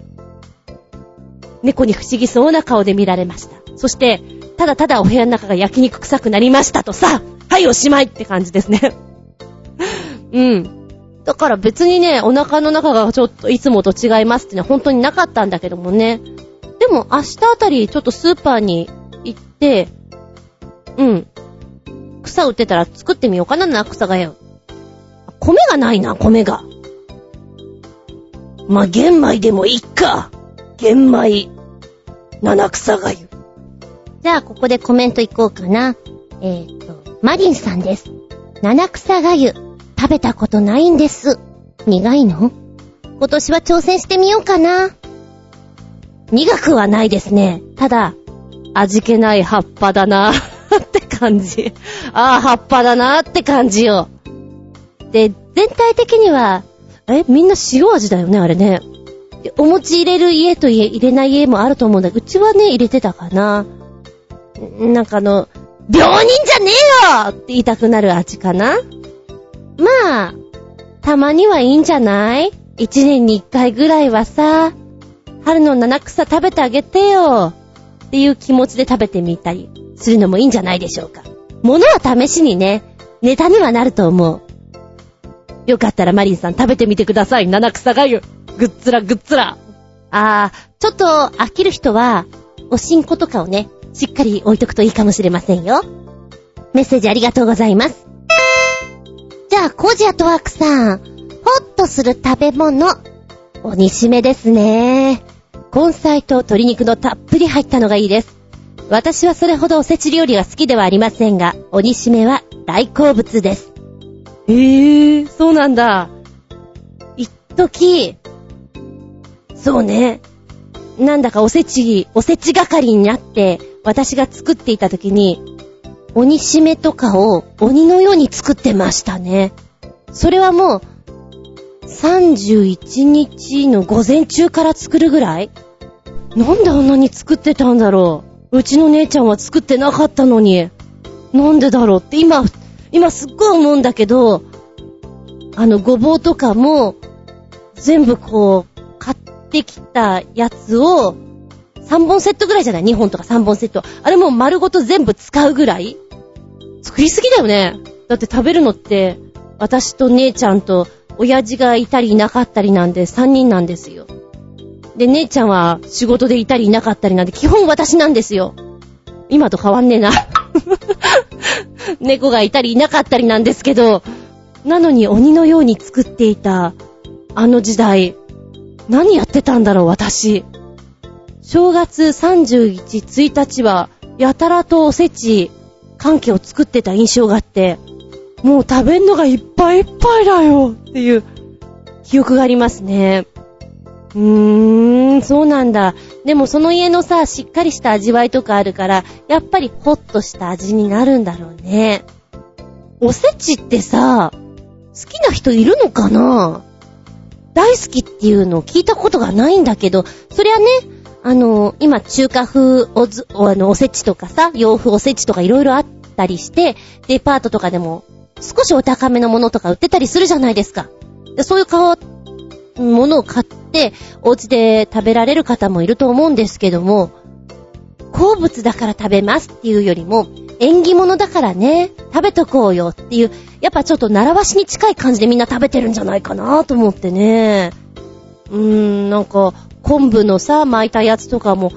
猫に不思議そうな顔で見られました。そして、ただただお部屋の中が焼肉臭くなりましたとさ、はいおしまいって感じですね。うん。だから別にね、お腹の中がちょっといつもと違いますってね、本当になかったんだけどもね。でも明日あたりちょっとスーパーに行って、うん。草売ってたら作ってみようかな、な、草がよ。米がないな、米が。まあ、玄米でもいいか。玄米、七草がゆ。じゃあ、ここでコメントいこうかな。えっ、と、マリンさんです。七草がゆ、食べたことないんです。苦いの？今年は挑戦してみようかな。苦くはないですね。ただ、味気ない葉っぱだな って感じ。ああ、葉っぱだなって感じよ。で、全体的には、え、みんな塩味だよね、あれね。お餅入れる家と入れない家もあると思うんだけど、うちはね、入れてたかな。なんかあの、病人じゃねえよって言いたくなる味かな。まあ、たまにはいいんじゃない？一年に一回ぐらいはさ、春の七草食べてあげてよっていう気持ちで食べてみたりするのもいいんじゃないでしょうか。物は試しにね、ネタにはなると思う。よかったらマリンさん食べてみてください。七草がゆ。ぐっつらぐっつら。あー、ちょっと飽きる人は、おしんことかをね、しっかり置いとくといいかもしれませんよ。メッセージありがとうございます。じゃあ、コージアトワークさん、ホッとする食べ物。鬼しめですね。根菜と鶏肉のたっぷり入ったのがいいです。私はそれほどおせち料理が好きではありませんが、鬼しめは大好物です。へえー、そうなんだ。一時、そうね。なんだかおせち、おせち係になって、私が作っていた時に、鬼しめとかを鬼のように作ってましたね。それはもう、31日の午前中から作るぐらい？なんであんなに作ってたんだろう？うちの姉ちゃんは作ってなかったのに。なんでだろうって今、今すっごい思うんだけど、あの、ごぼうとかも、全部こう、買ってきたやつを、3本セットぐらいじゃない ?2 本とか3本セット。あれも丸ごと全部使うぐらい？作りすぎだよね。だって食べるのって、私と姉ちゃんと、親父がいたりいなかったりなんで3人なんですよ。で、姉ちゃんは仕事でいたりいなかったりなんで、基本私なんですよ。今と変わんねえな。猫がいたりいなかったりなんですけど、なのに鬼のように作っていた、あの時代、何やってたんだろう、私。正月31、1日は、やたらとおせち、関係を作ってた印象があって、もう食べんのがいっぱいいっぱいだよっていう記憶がありますね。うーん、そうなんだ。でもその家のさ、しっかりした味わいとかあるから、やっぱりホッとした味になるんだろうね。おせちってさ、好きな人いるのかな？大好きっていうのを聞いたことがないんだけど、そりゃね、あの、今中華風おず、おあの、おせちとかさ、洋風おせちとかいろいろあったりして、デパートとかでも少しお高めのものとか売ってたりするじゃないですか。そういう顔、ものを買って、お家で食べられる方もいると思うんですけども、好物だから食べますっていうよりも、縁起物だからね、食べとこうよっていう、やっぱちょっと習わしに近い感じでみんな食べてるんじゃないかなと思ってね。うーん、なんか、昆布のさ、巻いたやつとかも、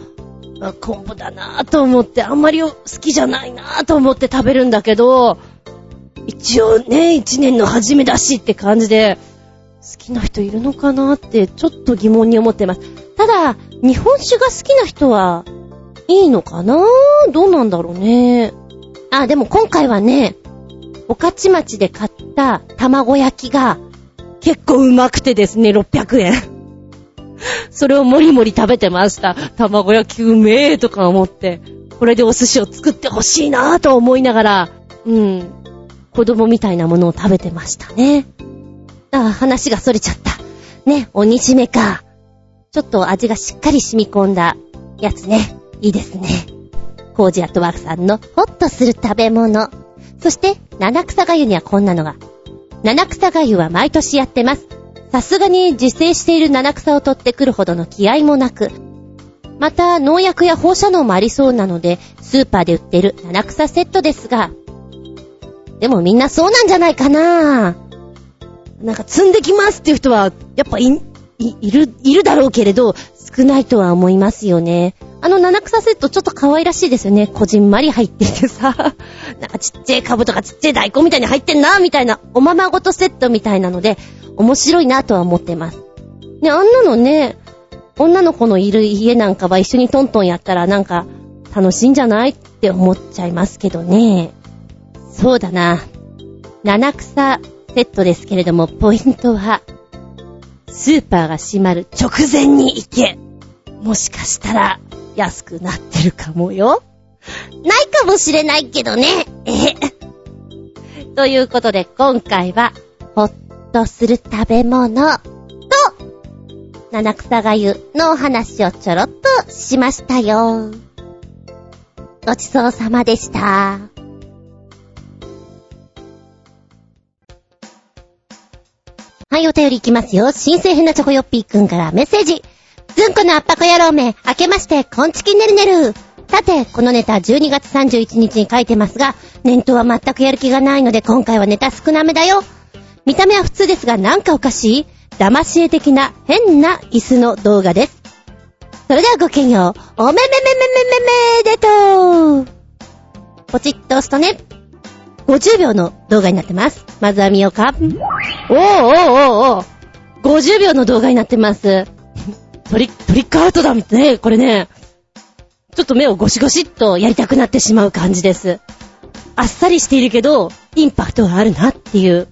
昆布だなぁと思って、あんまり好きじゃないなぁと思って食べるんだけど、一応ね、一年の初めだしって感じで、好きな人いるのかなってちょっと疑問に思ってます。ただ、日本酒が好きな人はいいのかな？どうなんだろうね。あ、でも今回はね、おかち町で買った卵焼きが結構うまくてですね、600円。それをもりもり食べてました。卵焼きうめえとか思って、これでお寿司を作ってほしいなぁと思いながら、うん、子供みたいなものを食べてましたね。ああ、話が逸れちゃった。ね、鬼しめか。ちょっと味がしっかり染み込んだやつね。いいですね。コージアットワークさんのホッとする食べ物。そして、七草がゆにはこんなのが。七草がゆは毎年やってます。さすがに自生している七草を取ってくるほどの気合もなく、また農薬や放射能もありそうなので、スーパーで売ってる七草セットですが、でもみんなそうなんじゃないかななんか積んできますっていう人は、やっぱい、い、いる、いるだろうけれど、少ないとは思いますよね。あの七草セットちょっと可愛らしいですよね。こじんまり入っててさ、なんかちっちゃい株とかちっちゃい大根みたいに入ってんな、みたいな、おままごとセットみたいなので、面白いなとは思ってます。ね、あんなのね、女の子のいる家なんかは一緒にトントンやったらなんか楽しいんじゃないって思っちゃいますけどね。そうだな。七草セットですけれども、ポイントは、スーパーが閉まる直前に行け。もしかしたら安くなってるかもよ。ないかもしれないけどね。えということで、今回は、ほっとする食べ物と、七草がゆのお話をちょろっとしましたよ。ごちそうさまでした。はい、お便りいきますよ。新鮮なチョコヨッピーくんからメッセージ。ずんこのあっぱこ野郎め、明けまして、こんちきねるねる。さて、このネタ12月31日に書いてますが、念頭は全くやる気がないので今回はネタ少なめだよ。見た目は普通ですがなんかおかしい？騙し絵的な変な椅子の動画です。それではごきげんよう。おめめめめめめめでとうポチッと押すとね、50秒の動画になってます。まずは見ようか。おーおーおーおー50秒の動画になってます。トリトリックアウトだね、これね。ちょっと目をゴシゴシっとやりたくなってしまう感じです。あっさりしているけど、インパクトがあるなっていう、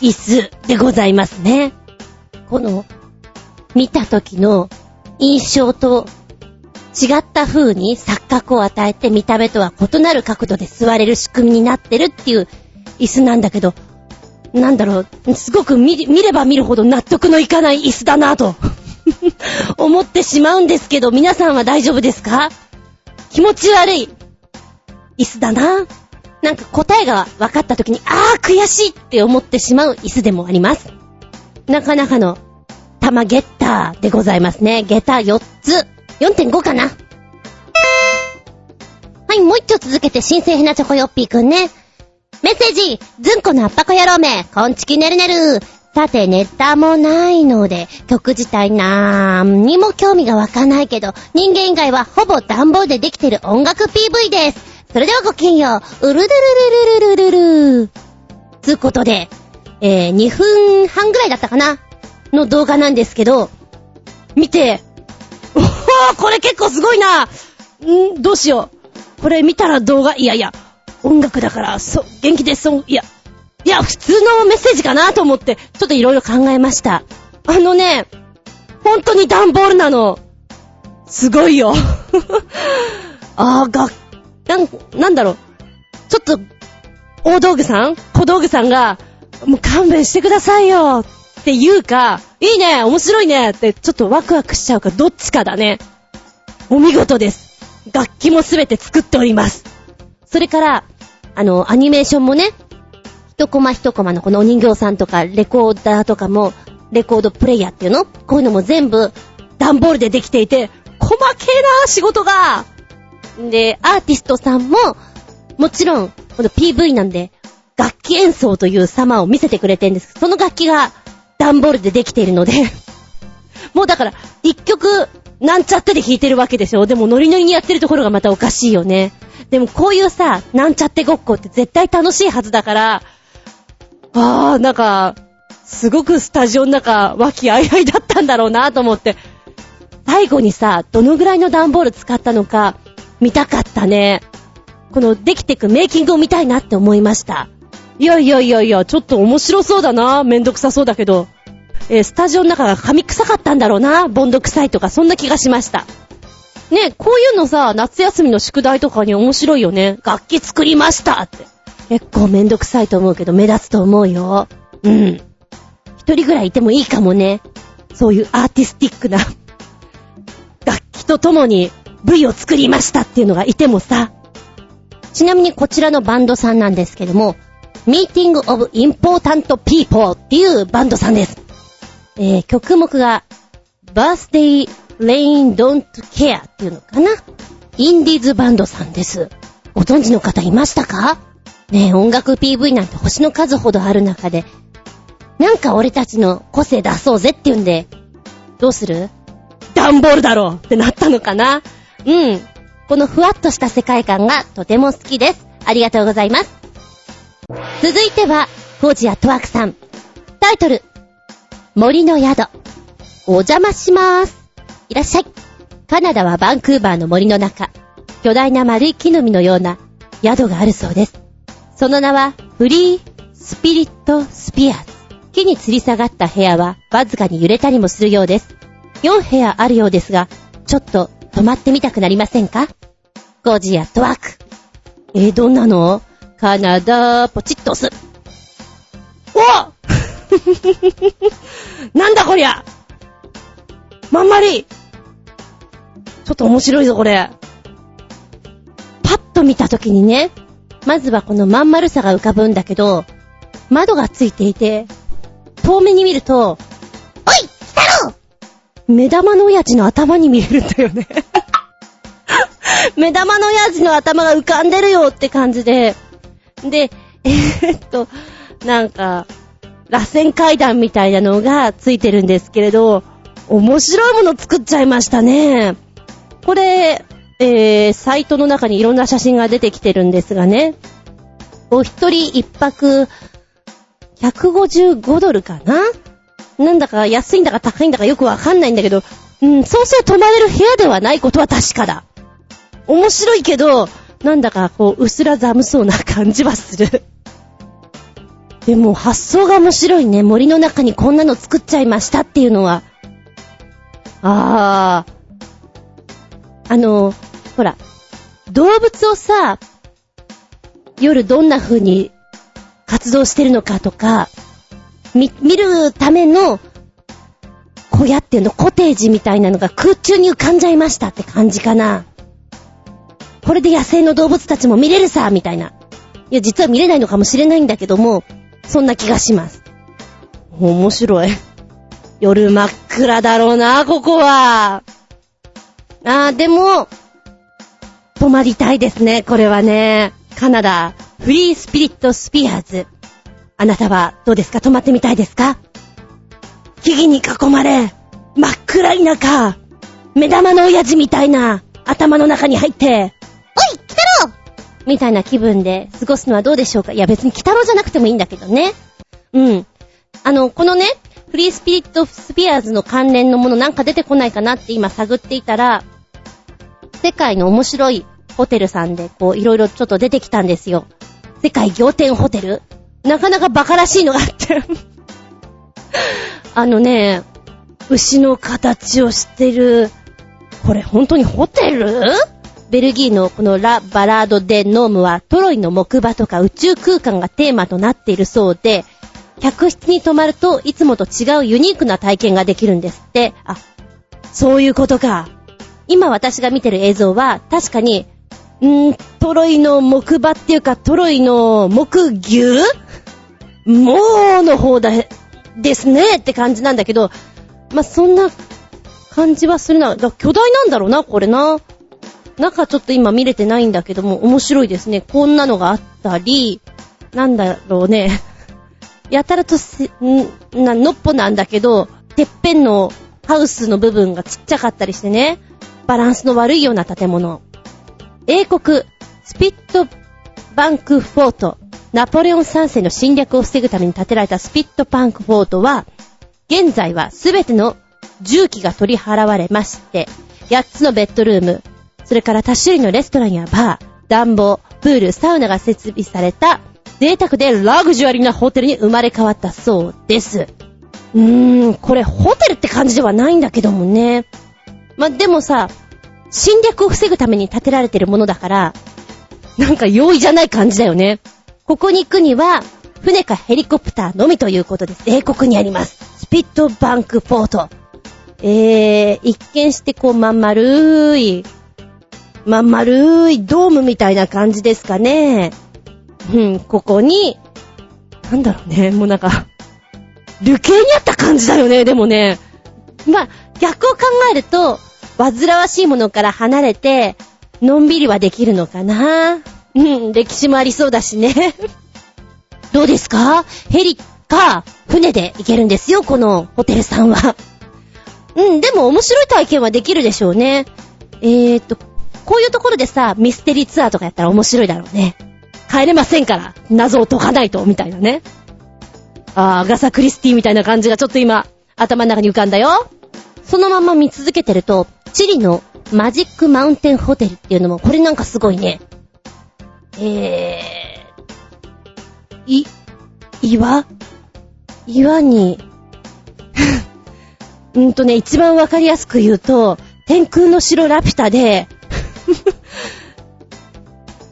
椅子でございますね。この、見た時の印象と違った風に錯覚を与えて見た目とは異なる角度で座れる仕組みになってるっていう椅子なんだけど、なんだろう、すごく見れば見るほど納得のいかない椅子だなと 思ってしまうんですけど、皆さんは大丈夫ですか？気持ち悪い椅子だな。なんか答えが分かった時に、あー悔しいって思ってしまう椅子でもあります。なかなかの玉ゲッターでございますね。ゲター4つ。4.5かな。はい、もう一丁続けて新鮮ヘナチョコヨッピーくんね。メッセージずんこのあっぱこ野郎めこんちきねるねるさて、ネタもないので、曲自体なんにも興味が湧かないけど、人間以外はほぼ段ボールでできてる音楽 PV です。それではごきげんよう。うるるるるるるるるる。つうことで、えー、2分半ぐらいだったかなの動画なんですけど、見て、おーこれ結構すごいな。ん？どうしよう。これ見たら動画、いやいや、音楽だから、そ、元気です、そいや、いや、普通のメッセージかなと思って、ちょっといろいろ考えました。あのね、本当に段ボールなの。すごいよ。あー、が、なん、なんだろう。ちょっと、大道具さん小道具さんが、もう勘弁してくださいよって言うか、いいね面白いねって、ちょっとワクワクしちゃうか、どっちかだね。お見事です。楽器もすべて作っております。それから、あの、アニメーションもね、一コマ一コマのこのお人形さんとか、レコーダーとかも、レコードプレイヤーっていうの？こういうのも全部、段ボールでできていて、細けえな仕事が！で、アーティストさんも、もちろん、この PV なんで、楽器演奏という様を見せてくれてるんです。その楽器が段ボールでできているので、もうだから、一曲、なんちゃってで弾いてるわけでしょ？でもノリノリにやってるところがまたおかしいよね。でもこういうさ、なんちゃってごっこって絶対楽しいはずだから、あー、なんか、すごくスタジオの中、和気あいあいだったんだろうなと思って、最後にさ、どのぐらいの段ボール使ったのか、見たかったね。この、できてくメイキングを見たいなって思いました。いやいやいやいや、ちょっと面白そうだな。めんどくさそうだけど。えースタジオの中が髪臭かったんだろうな。ボンド臭いとか、そんな気がしました。ね、こういうのさ、夏休みの宿題とかに面白いよね。楽器作りましたって。結構めんどくさいと思うけど、目立つと思うよ。うん。一人ぐらいいてもいいかもね。そういうアーティスティックな、楽器とともに V を作りましたっていうのがいてもさ。ちなみにこちらのバンドさんなんですけども、Meeting of Important People っていうバンドさんです。えー、曲目が、Birthday Rain Don't Care っていうのかな？インディーズバンドさんです。ご存知の方いましたか？ねえ、音楽 PV なんて星の数ほどある中で、なんか俺たちの個性出そうぜっていうんで、どうする？ダンボールだろうってなったのかな？うん。このふわっとした世界観がとても好きです。ありがとうございます。続いては、コージアトワークさん。タイトル、森の宿。お邪魔します。いらっしゃい。カナダはバンクーバーの森の中、巨大な丸い木の実のような宿があるそうです。その名は、フリースピリットスピアーズ。木に吊り下がった部屋はわずかに揺れたりもするようです。4部屋あるようですが、ちょっと泊まってみたくなりませんか？ゴジアトワーク。えー、どんなの？カナダ、ポチッと押す。お なんだこりゃ。まんまり。ちょっと面白いぞ、これ。パッと見たときにね、まずはこのまん丸さが浮かぶんだけど、窓がついていて、遠目に見ると、おい来たろ目玉の親父の頭に見えるんだよね。目玉の親父の頭が浮かんでるよって感じで、で、えー、っと、なんか、螺旋階段みたいなのがついてるんですけれど、面白いもの作っちゃいましたね。これ、えー、サイトの中にいろんな写真が出てきてるんですがね。お一人一泊、155ドルかな？なんだか安いんだか高いんだかよくわかんないんだけど、うん、そうそう泊まれる部屋ではないことは確かだ。面白いけど、なんだかこう、薄ら寒そうな感じはする。でも発想が面白いね。森の中にこんなの作っちゃいましたっていうのは。あー。あの、ほら、動物をさ、夜どんな風に活動してるのかとか、み、見るための小屋っていうの、コテージみたいなのが空中に浮かんじゃいましたって感じかな。これで野生の動物たちも見れるさ、みたいな。いや、実は見れないのかもしれないんだけども、そんな気がします。面白い。夜真っ暗だろうな、ここは。あー、でも、泊まりたいですね、これはね。カナダ、フリースピリットスピアーズ。あなたはどうですか？泊まってみたいですか？木々に囲まれ、真っ暗い中、目玉の親父みたいな頭の中に入って、みたいな気分で過ごすのはどうでしょうか？いや別に北郎じゃなくてもいいんだけどね。うん。あの、このね、フリースピリットスピアーズの関連のものなんか出てこないかなって今探っていたら、世界の面白いホテルさんでこういろいろちょっと出てきたんですよ。世界仰天ホテル？なかなかバカらしいのがあって あのね、牛の形をしてる、これ本当にホテル？ベルギーのこのラ・バラード・デ・ノームはトロイの木馬とか宇宙空間がテーマとなっているそうで、客室に泊まるといつもと違うユニークな体験ができるんですって。あ、そういうことか。今私が見てる映像は確かに、んー、トロイの木馬っていうかトロイの木牛？もうの方だ、ですねって感じなんだけど、まあ、そんな感じはするな。だ巨大なんだろうな、これな。中ちょっと今見れてないんだけども、面白いですね。こんなのがあったり、なんだろうね。やたらとせ、んな、のっぽなんだけど、てっぺんのハウスの部分がちっちゃかったりしてね、バランスの悪いような建物。英国、スピットバンクフォート、ナポレオン3世の侵略を防ぐために建てられたスピットバンクフォートは、現在はすべての重機が取り払われまして、8つのベッドルーム、それから多種類のレストランやバー、暖房、プール、サウナが設備された贅沢でラグジュアリーなホテルに生まれ変わったそうです。うーん、これホテルって感じではないんだけどもね。まあでもさ、侵略を防ぐために建てられてるものだから、なんか容易じゃない感じだよね。ここに行くには、船かヘリコプターのみということです。英国にあります。スピットバンクポート。えー、一見してこうまん丸いまん丸いドームみたいな感じですかね。うん、ここに、なんだろうね、もうなんか、流形にあった感じだよね、でもね。まあ、逆を考えると、煩わしいものから離れて、のんびりはできるのかな。うん、歴史もありそうだしね。どうですか？ヘリか、船で行けるんですよ、このホテルさんは。うん、でも面白い体験はできるでしょうね。えーと、こういうところでさ、ミステリーツアーとかやったら面白いだろうね。帰れませんから、謎を解かないと、みたいなね。あー、ガサ・クリスティみたいな感じがちょっと今、頭の中に浮かんだよ。そのまま見続けてると、チリのマジックマウンテンホテルっていうのも、これなんかすごいね。えー、い、岩？岩に うんとね、一番わかりやすく言うと、天空の城ラピュタで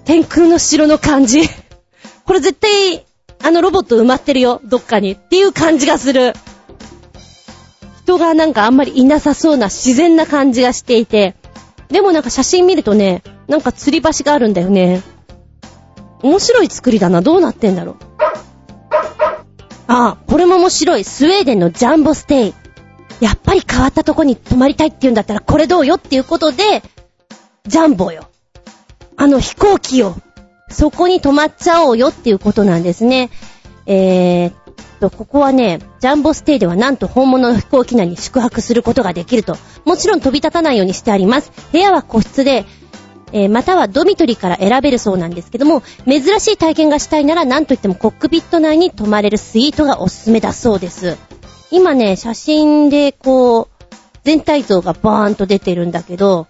天空の城の感じ。これ絶対、あのロボット埋まってるよ、どっかに。っていう感じがする。人がなんかあんまりいなさそうな自然な感じがしていて、でもなんか写真見るとね、なんか吊り橋があるんだよね。面白い作りだな。どうなってんだろう。ああ、これも面白い。スウェーデンのジャンボステイ。やっぱり変わったとこに泊まりたいって言うんだったらこれどうよっていうことで、ジャンボよ。あの飛行機よ。そこに泊まっちゃおうよっていうことなんですね。えーっと、ここはね、ジャンボステイではなんと本物の飛行機内に宿泊することができると。もちろん飛び立たないようにしてあります。部屋は個室で、えーまたはドミトリーから選べるそうなんですけども、珍しい体験がしたいならなんといってもコックピット内に泊まれるスイートがおすすめだそうです。今ね、写真でこう、全体像がバーンと出てるんだけど、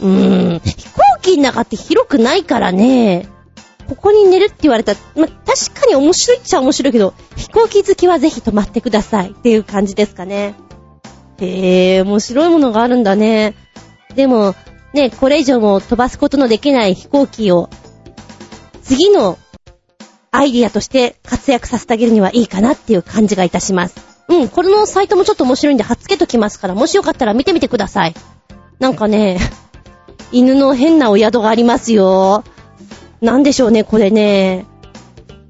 うーん、飛行機の中って広くないからね、ここに寝るって言われたら、ま、確かに面白いっちゃ面白いけど、飛行機好きはぜひ泊まってくださいっていう感じですかね。へえ、面白いものがあるんだね。でも、ね、これ以上も飛ばすことのできない飛行機を、次のアイディアとして活躍させてあげるにはいいかなっていう感じがいたします。うん、これのサイトもちょっと面白いんで貼っつけときますから、もしよかったら見てみてください。なんかね、犬の変なお宿がありますよ。なんでしょうね、これね。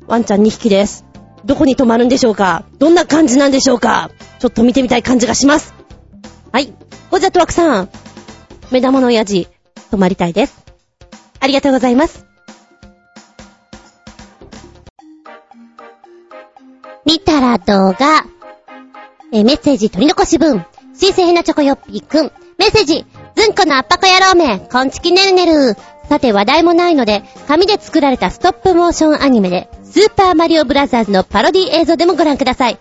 ワンちゃん2匹です。どこに泊まるんでしょうかどんな感じなんでしょうかちょっと見てみたい感じがします。はい。ゴジャットワクさん。目玉の親父、泊まりたいです。ありがとうございます。見たら動画。えメッセージ取り残し文。新鮮なチョコヨッピーくん。メッセージ。ずんこのあっぱこ野郎め。こんちきねるねる。さて話題もないので、紙で作られたストップモーションアニメで、スーパーマリオブラザーズのパロディ映像でもご覧ください。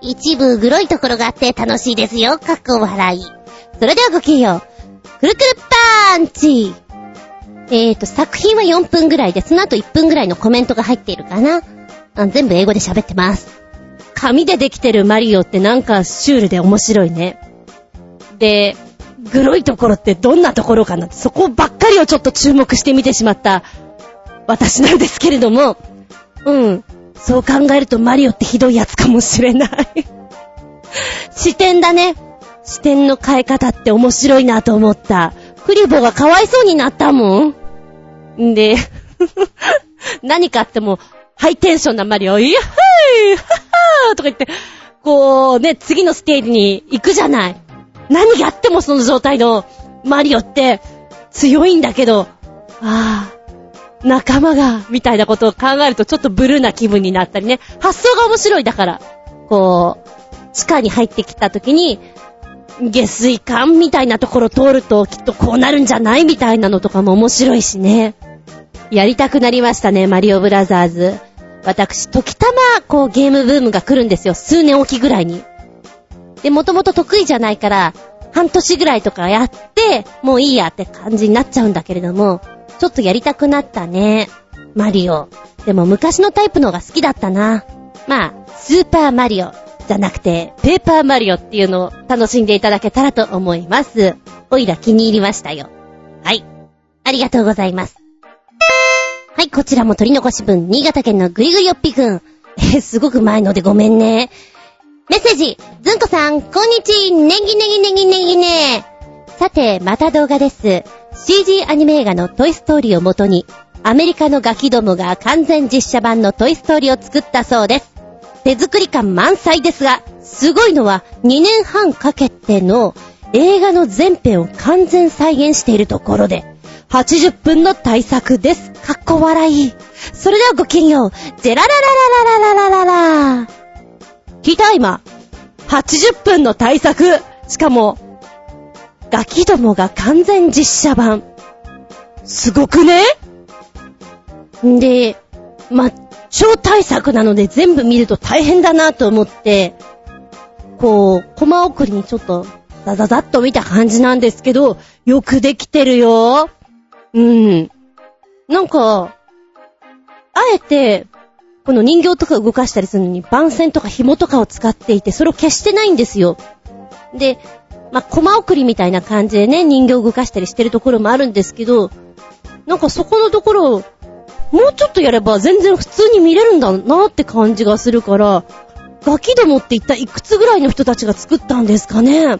一部グロいところがあって楽しいですよ。かっこ笑い。それではごきげんよう。くるくるパンチえーと、作品は4分ぐらいで、その後1分ぐらいのコメントが入っているかな。全部英語で喋ってます。紙でできてるマリオってなんかシュールで面白いね。で、グロいところってどんなところかなそこばっかりをちょっと注目して見てしまった私なんですけれども、うん。そう考えるとマリオってひどいやつかもしれない。視点だね。視点の変え方って面白いなと思った。クリボーがかわいそうになったもん。んで、何かあっても、ハイテンションなマリオ、イヤッハイハッハーとか言って、こうね、次のステージに行くじゃない。何があってもその状態のマリオって強いんだけど、ああ、仲間が、みたいなことを考えるとちょっとブルーな気分になったりね。発想が面白いだから、こう、地下に入ってきた時に、下水管みたいなところ通るときっとこうなるんじゃないみたいなのとかも面白いしね。やりたくなりましたね、マリオブラザーズ。私、時たま、こうゲームブームが来るんですよ。数年おきぐらいに。で、もともと得意じゃないから、半年ぐらいとかやって、もういいやって感じになっちゃうんだけれども、ちょっとやりたくなったね。マリオ。でも昔のタイプの方が好きだったな。まあ、スーパーマリオじゃなくて、ペーパーマリオっていうのを楽しんでいただけたらと思います。おいら気に入りましたよ。はい。ありがとうございます。はい、こちらも取り残し分、新潟県のぐりぐりよっぴくん。え、すごく前のでごめんね。メッセージ、ずんこさん、こんにち、ネギネギネギネギね。さて、また動画です。CG アニメ映画のトイストーリーをもとに、アメリカのガキどもが完全実写版のトイストーリーを作ったそうです。手作り感満載ですが、すごいのは2年半かけての映画の全編を完全再現しているところで、80分の大作です。かっこ笑い。それではごきげんよう。ジェララララララララララ聞いた今。80分の大作。しかも、ガキどもが完全実写版。すごくね？んで、ま、超大作なので全部見ると大変だなと思って、こう、コマ送りにちょっと、ザザザッと見た感じなんですけど、よくできてるよ。うん。なんか、あえて、この人形とか動かしたりするのに番線とか紐とかを使っていて、それを消してないんですよ。で、まあ、コマ送りみたいな感じでね、人形を動かしたりしてるところもあるんですけど、なんかそこのところ、もうちょっとやれば全然普通に見れるんだなって感じがするから、ガキどもって一体いくつぐらいの人たちが作ったんですかね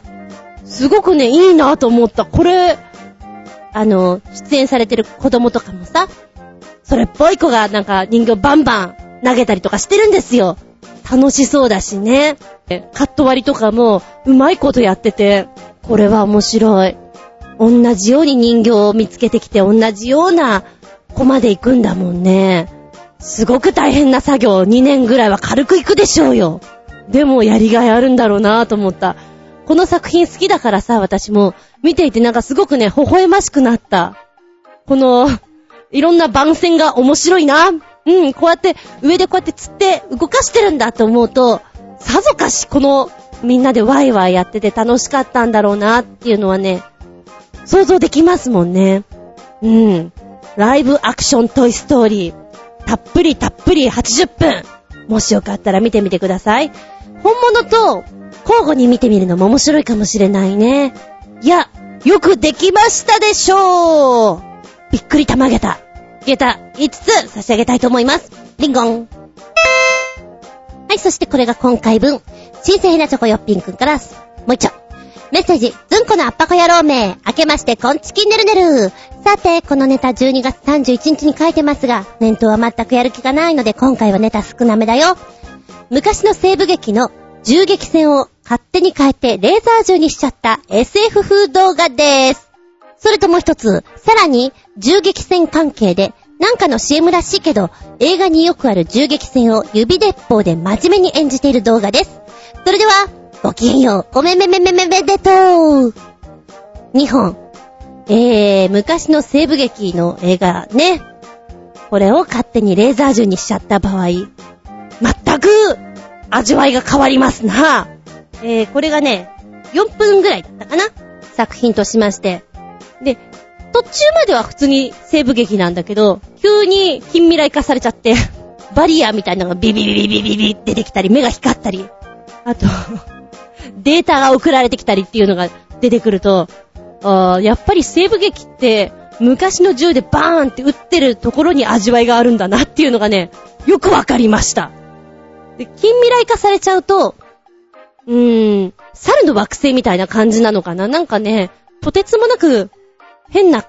すごくね、いいなと思った。これ、あの、出演されてる子供とかもさ、それっぽい子がなんか人形バンバン投げたりとかしてるんですよ。楽しそうだしね。カット割りとかもうまいことやってて、これは面白い。同じように人形を見つけてきて同じような子まで行くんだもんね。すごく大変な作業、2年ぐらいは軽く行くでしょうよ。でもやりがいあるんだろうなぁと思った。この作品好きだからさ、私も見ていてなんかすごくね、微笑ましくなった。この、いろんな番線が面白いな。うん、こうやって上でこうやって釣って動かしてるんだと思うと、さぞかしこのみんなでワイワイやってて楽しかったんだろうなっていうのはね、想像できますもんね。うん。ライブアクショントイストーリー。たっぷりたっぷり80分。もしよかったら見てみてください。本物と交互に見てみるのも面白いかもしれないね。いや、よくできましたでしょうびっくりたまげた。下駄5つ差し上げたいと思います。リンゴン。はい、そしてこれが今回分。新鮮なチョコヨッピンくんから、もう一丁。メッセージ、ずんこのアッパコ野郎名、明けまして、こんちきねるねる。さて、このネタ12月31日に書いてますが、念頭は全くやる気がないので、今回はネタ少なめだよ。昔の西部劇の銃撃戦を勝手に変えてレーザー銃にしちゃった SF 風動画です。それともう一つ、さらに銃撃戦関係で、なんかの CM らしいけど、映画によくある銃撃戦を指鉄砲で真面目に演じている動画です。それでは、ごきげんよう。おめめめめめめでとう。2本。えー、昔の西部劇の映画ね。これを勝手にレーザー銃にしちゃった場合、全く味わいが変わりますな。えー、これがね、4分ぐらいだったかな作品としまして。で、途中までは普通に西部劇なんだけど、急に近未来化されちゃって、バリアみたいなのがビビビビビビビ出てきたり、目が光ったり、あと データが送られてきたりっていうのが出てくると、あやっぱり西部劇って昔の銃でバーンって撃ってるところに味わいがあるんだなっていうのがね、よくわかりました。で、近未来化されちゃうと、うーん、猿の惑星みたいな感じなのかな？なんかね、とてつもなく変な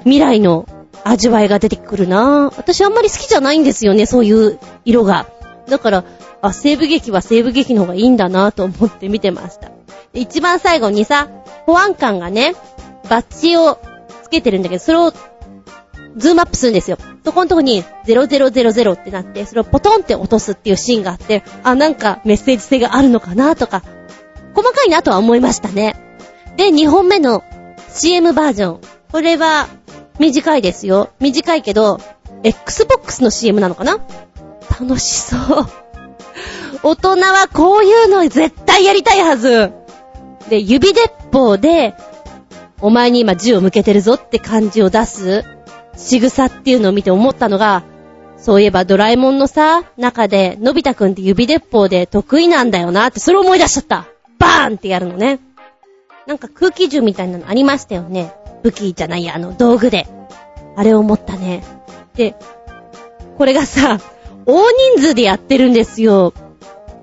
未来の味わいが出てくるなぁ私あんまり好きじゃないんですよね、そういう色が。だから、あ、西部劇は西部劇の方がいいんだなぁと思って見てました。一番最後にさ、保安官がね、バッジをつけてるんだけど、それをズームアップするんですよ。そこのとこに0000ってなって、それをポトンって落とすっていうシーンがあって、あ、なんかメッセージ性があるのかなとか、細かいなとは思いましたね。で、2本目の CM バージョン。これは短いですよ。短いけど、Xbox の CM なのかな？楽しそう。大人はこういうの絶対やりたいはず。で、指鉄砲で、お前に今銃を向けてるぞって感じを出す仕草っていうのを見て思ったのが、そういえばドラえもんのさ、中で、のび太くんって指鉄砲で得意なんだよなって、それを思い出しちゃった。バーンってやるのね。なんか空気銃みたいなのありましたよね。武器じゃないや、あの、道具で。あれを思ったね。で、これがさ、大人数でやってるんですよ。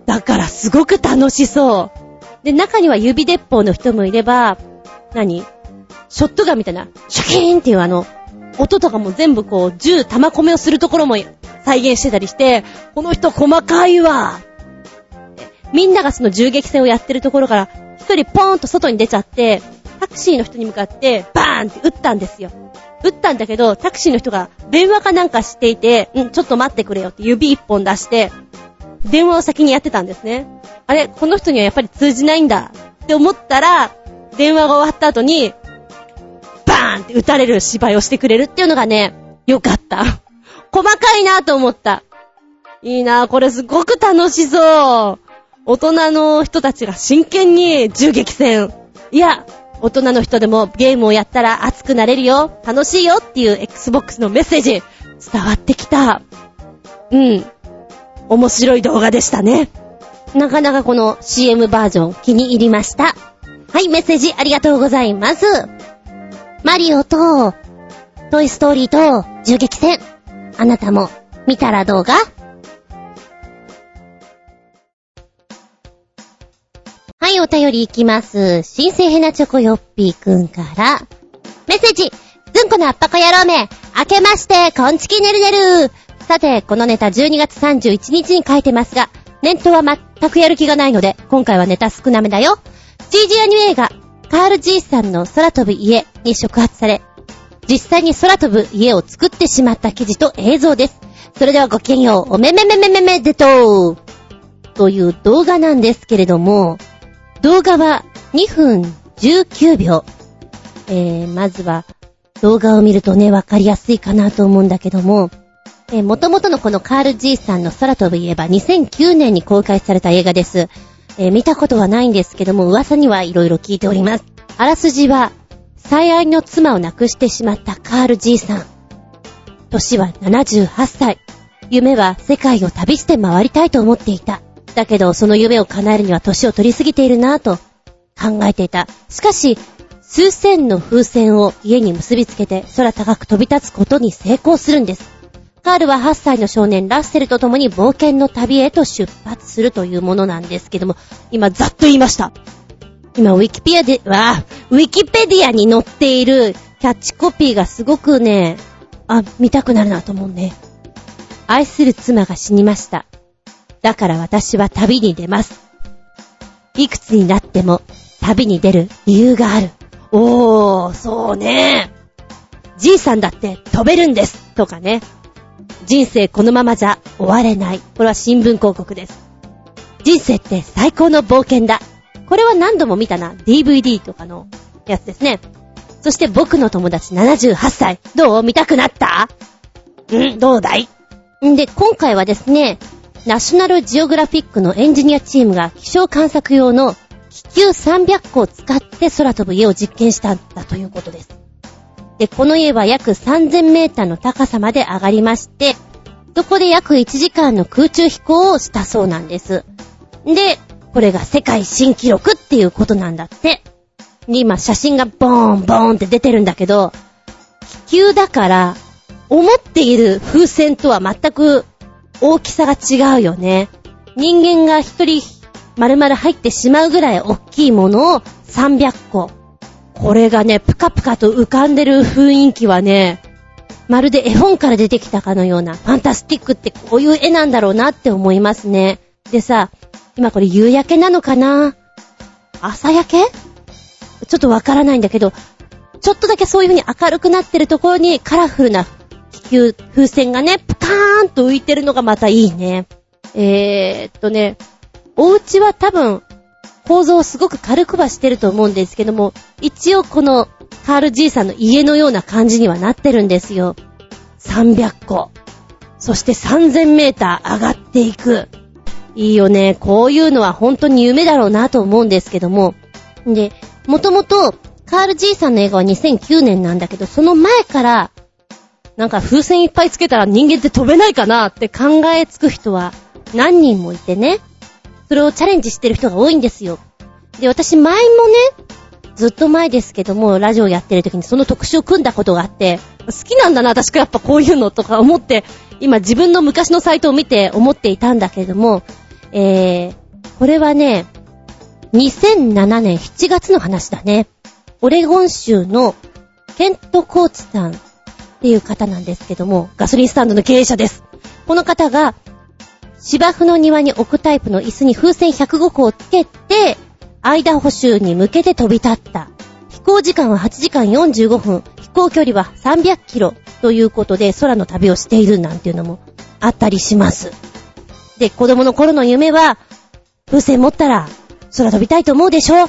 だからすごく楽しそう。で、中には指鉄砲の人もいれば、何？ショットガンみたいな、シャキーンっていうあの、音とかも全部こう、銃、弾込めをするところも再現してたりして、この人細かいわみんながその銃撃戦をやってるところから、一人ポーンと外に出ちゃって、タクシーの人に向かって、バーンって撃ったんですよ。撃ったんだけど、タクシーの人が電話かなんかしていて、ん、ちょっと待ってくれよって指一本出して、電話を先にやってたんですね。あれ、この人にはやっぱり通じないんだって思ったら、電話が終わった後に、バーンって撃たれる芝居をしてくれるっていうのがね、よかった。細かいなと思った。いいなこれすごく楽しそう。大人の人たちが真剣に銃撃戦。いや、大人の人でもゲームをやったら熱くなれるよ、楽しいよっていう Xbox のメッセージ、伝わってきた。うん。面白い動画でしたね。なかなかこの CM バージョン気に入りました。はい、メッセージありがとうございます。マリオと、トイストーリーと銃撃戦。あなたも見たらどうはい、お便りいきます。新生ヘナチョコヨッピーくんから、メッセージずんこのあっぱこ野郎め明けまして、こんちきねるねるさて、このネタ12月31日に書いてますが、念頭は全くやる気がないので、今回はネタ少なめだよ。CG アニメ映画、カール G さんの空飛ぶ家に触発され、実際に空飛ぶ家を作ってしまった記事と映像です。それではごきげんよう、おめめめめめめでとうという動画なんですけれども、動画は2分19秒。えー、まずは動画を見るとね、わかりやすいかなと思うんだけども、えー、元々のこのカール G さんの空飛ぶ家は2009年に公開された映画です。えー見たことはないんですけども、噂には色々聞いております。あらすじは、最愛の妻を亡くしてしまったカール G さん。年は78歳。夢は世界を旅して回りたいと思っていた。だけど、その夢を叶えるには年を取りすぎているなぁと考えていた。しかし、数千の風船を家に結びつけて空高く飛び立つことに成功するんです。カールは8歳の少年ラッセルと共に冒険の旅へと出発するというものなんですけども、今ざっと言いました。今、ウィキペディアで、わ、ウィキペディアに載っているキャッチコピーがすごくね、あ、見たくなるなと思うね。愛する妻が死にました。だから私は旅に出ます。いくつになっても旅に出る理由がある。おー、そうね。じいさんだって飛べるんです。とかね。人生このままじゃ終われない。これは新聞広告です。人生って最高の冒険だ。これは何度も見たな。DVD とかのやつですね。そして僕の友達78歳。どう？見たくなった？んどうだい？んで、今回はですね、ナショナルジオグラフィックのエンジニアチームが気象観測用の気球300個を使って空飛ぶ家を実験したんだということです。で、この家は約3000メーターの高さまで上がりまして、そこで約1時間の空中飛行をしたそうなんです。で、これが世界新記録っていうことなんだって。で、今写真がボーンボーンって出てるんだけど、気球だから、思っている風船とは全く大きさが違うよね。人間が一人丸々入ってしまうぐらい大きいものを300個。これがね、ぷかぷかと浮かんでる雰囲気はね、まるで絵本から出てきたかのような、ファンタスティックってこういう絵なんだろうなって思いますね。でさ、今これ夕焼けなのかな？朝焼け？ちょっとわからないんだけど、ちょっとだけそういう風に明るくなってるところにカラフルな球、風船がね、プカーンと浮いてるのがまたいいね。えーっとね、お家は多分、構造をすごく軽くはしてると思うんですけども、一応このカール G さんの家のような感じにはなってるんですよ。300個。そして3000メーター上がっていく。いいよね。こういうのは本当に夢だろうなと思うんですけども。で、もともと、カール G さんの映画は2009年なんだけど、その前から、なんか風船いっぱいつけたら人間って飛べないかなって考えつく人は何人もいてね。それをチャレンジしてる人が多いんですよ。で、私前もね、ずっと前ですけども、ラジオやってる時にその特集を組んだことがあって、好きなんだな、私やっぱこういうのとか思って、今自分の昔のサイトを見て思っていたんだけれども、えー、これはね、2007年7月の話だね。オレゴン州のケント・コーチさんっていう方なんですけども、ガソリンスタンドの経営者です。この方が、芝生の庭に置くタイプの椅子に風船105個をつけて、間補修に向けて飛び立った。飛行時間は8時間45分、飛行距離は300キロということで空の旅をしているなんていうのもあったりします。で、子供の頃の夢は、風船持ったら空飛びたいと思うでしょ？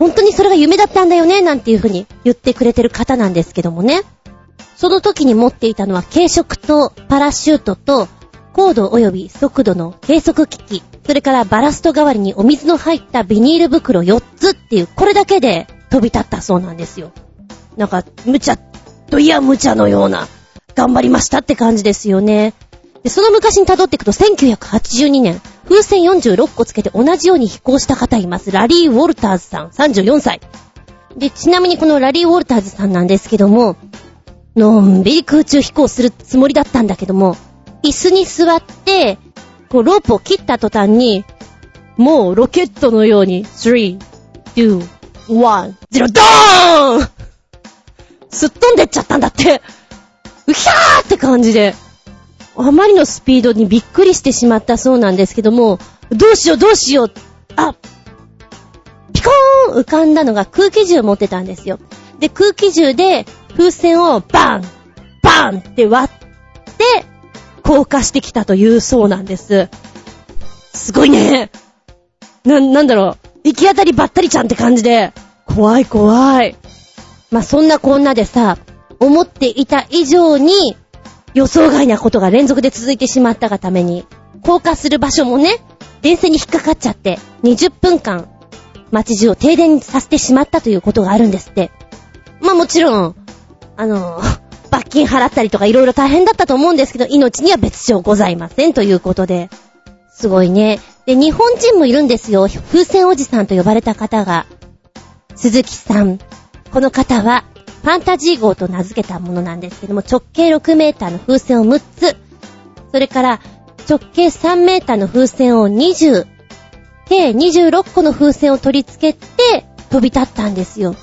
本当にそれが夢だったんだよね？なんていう風に言ってくれてる方なんですけどもね。その時に持っていたのは軽食とパラシュートと高度及び速度の計測機器、それからバラスト代わりにお水の入ったビニール袋4つっていう、これだけで飛び立ったそうなんですよ。なんか、無茶といや無茶のような、頑張りましたって感じですよね。で、その昔に辿っていくと1982年、風船46個つけて同じように飛行した方います。ラリー・ウォルターズさん、34歳。で、ちなみにこのラリー・ウォルターズさんなんですけども、のんびり空中飛行するつもりだったんだけども、椅子に座って、こうロープを切った途端に、もうロケットのように、3、2、1、0、ドーンすっ飛んでっちゃったんだって。うひゃーって感じで。あまりのスピードにびっくりしてしまったそうなんですけども、どうしようどうしよう。あ、ピコーン浮かんだのが空気銃持ってたんですよ。で、空気銃で風船をバンバンって割って、降下してきたというそうなんです。すごいね。な、なんだろう。行き当たりばったりちゃんって感じで、怖い怖い。まあ、そんなこんなでさ、思っていた以上に予想外なことが連続で続いてしまったがために、降下する場所もね、電線に引っかかっちゃって、20分間、街中を停電させてしまったということがあるんですって。まあもちろん、あの、罰金払ったりとか色々大変だったと思うんですけど、命には別状ございませんということで。すごいね。で、日本人もいるんですよ。風船おじさんと呼ばれた方が。鈴木さん。この方は、ファンタジー号と名付けたものなんですけども、直径6メーターの風船を6つ、それから直径3メーターの風船を20、計26個の風船を取り付けて飛び立ったんですよ。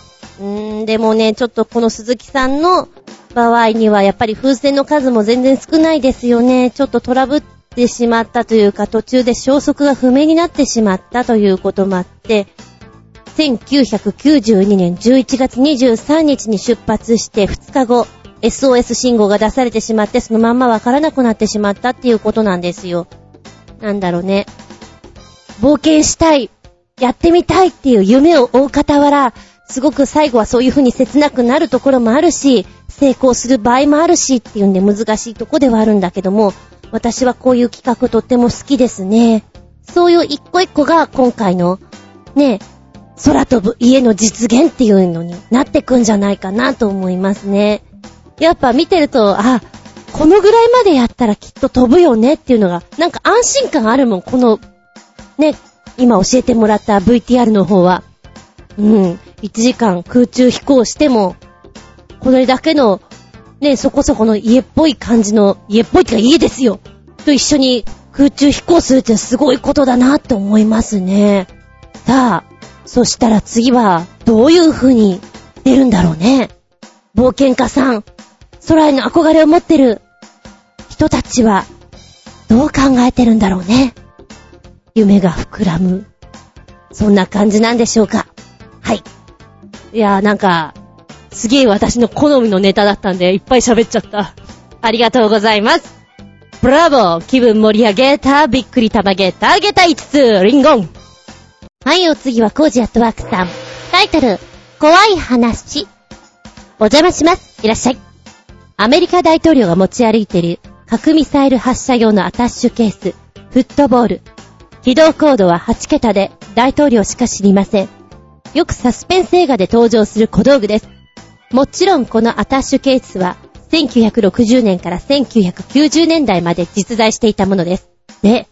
うーん、でもね、ちょっとこの鈴木さんの場合にはやっぱり風船の数も全然少ないですよね。ちょっとトラブってしまったというか途中で消息が不明になってしまったということもあって、1992年11月23日に出発して2日後、SOS 信号が出されてしまってそのまんまわからなくなってしまったっていうことなんですよ。なんだろうね。冒険したい、やってみたいっていう夢を追う傍ら、すごく最後はそういう風に切なくなるところもあるし、成功する場合もあるしっていうんで難しいとこではあるんだけども、私はこういう企画とっても好きですね。そういう一個一個が今回の、ね、空飛ぶ家の実現っていうのになってくんじゃないかなと思いますね。やっぱ見てると、あ、このぐらいまでやったらきっと飛ぶよねっていうのが、なんか安心感あるもん、この、ね、今教えてもらった VTR の方は。うん、1時間空中飛行しても、これだけの、ね、そこそこの家っぽい感じの、家っぽいってか家ですよ。と一緒に空中飛行するってすごいことだなって思いますね。さあ、そしたら次は、どういう風に出るんだろうね。冒険家さん、空への憧れを持ってる人たちは、どう考えてるんだろうね。夢が膨らむ。そんな感じなんでしょうか。はい。いやーなんか、すげえ私の好みのネタだったんで、いっぱい喋っちゃった。ありがとうございます。ブラボー気分盛り上げたびっくりたまげたげた5つリンゴンはい、お次はコージアットワークさん。タイトル、怖い話。お邪魔します。いらっしゃい。アメリカ大統領が持ち歩いている核ミサイル発射用のアタッシュケース、フットボール。起動コードは8桁で大統領しか知りません。よくサスペンス映画で登場する小道具です。もちろんこのアタッシュケースは1960年から1990年代まで実在していたものです。で、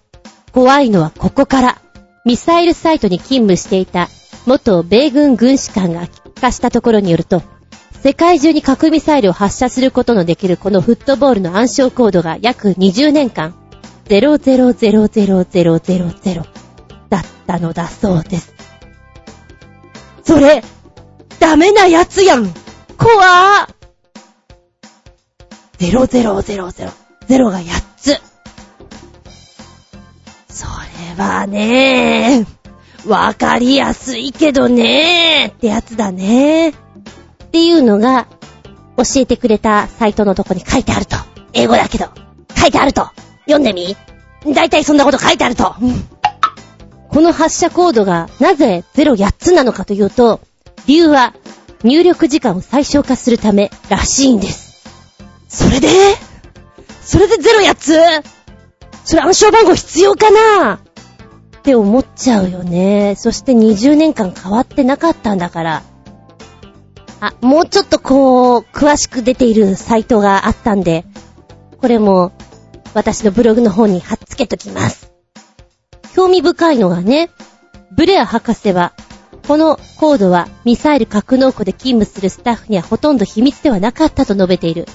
怖いのはここから。ミサイルサイトに勤務していた元米軍軍師官が聞かしたところによると、世界中に核ミサイルを発射することのできるこのフットボールの暗証コードが約20年間、000000だったのだそうです。それ、ダメなやつやん怖ー !0000、0が8つ。それはねわかりやすいけどねってやつだねっていうのが、教えてくれたサイトのとこに書いてあると。英語だけど、書いてあると。読んでみだいたいそんなこと書いてあると。この発射コードがなぜ08つなのかというと、理由は入力時間を最小化するためらしいんです。それで？それで08つ？それ暗証番号必要かな？って思っちゃうよね。そして20年間変わってなかったんだから。あ、もうちょっとこう、詳しく出ているサイトがあったんで、これも私のブログの方に貼っつけときます。興味深いのがね、ブレア博士はこのコードはミサイル格納庫で勤務するスタッフにはほとんど秘密ではなかったと述べている。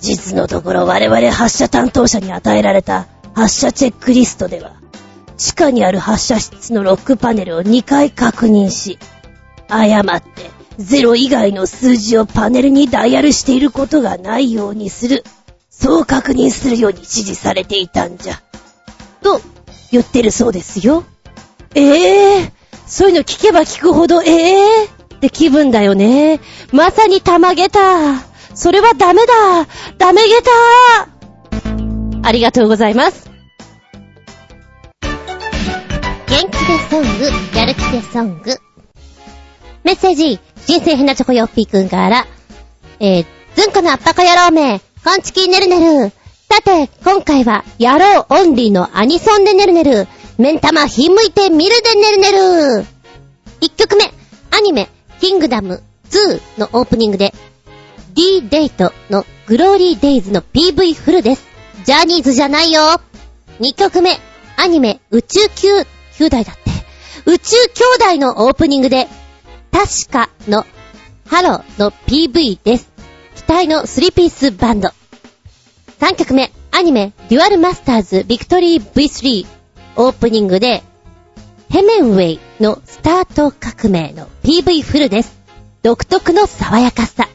実のところ我々発射担当者に与えられた発射チェックリストでは、地下にある発射室のロックパネルを2回確認し、誤って0以外の数字をパネルにダイヤルしていることがないようにする。そう確認するように指示されていたんじゃ。と、言ってるそうですよ。ええー、そういうの聞けば聞くほど、ええー、って気分だよね。まさに玉ゲタ。それはダメだ。ダメゲタ。ありがとうございます。元気でソング、やる気でソング。メッセージ、人生変なチョコヨッピーくんから、えー、ずんこのあったか野郎め、こんちきねるねる。さて、今回は、野郎オンリーのアニソンでねるねる。目ん玉ひんむいてみるでねるねる。1曲目、アニメ、キングダム2のオープニングで、 D-DATE の Glory Days の PV フルです。ジャニーズじゃないよ。2曲目、アニメ、宇宙級、兄弟だって。宇宙兄弟のオープニングで、 tacica の HALO の PV です。期待の3ピースバンド。3曲目、アニメ、デュアルマスターズビクトリー V3 オープニングで、 Hemenway のスタート革命の PV フルです。独特の爽やかさ。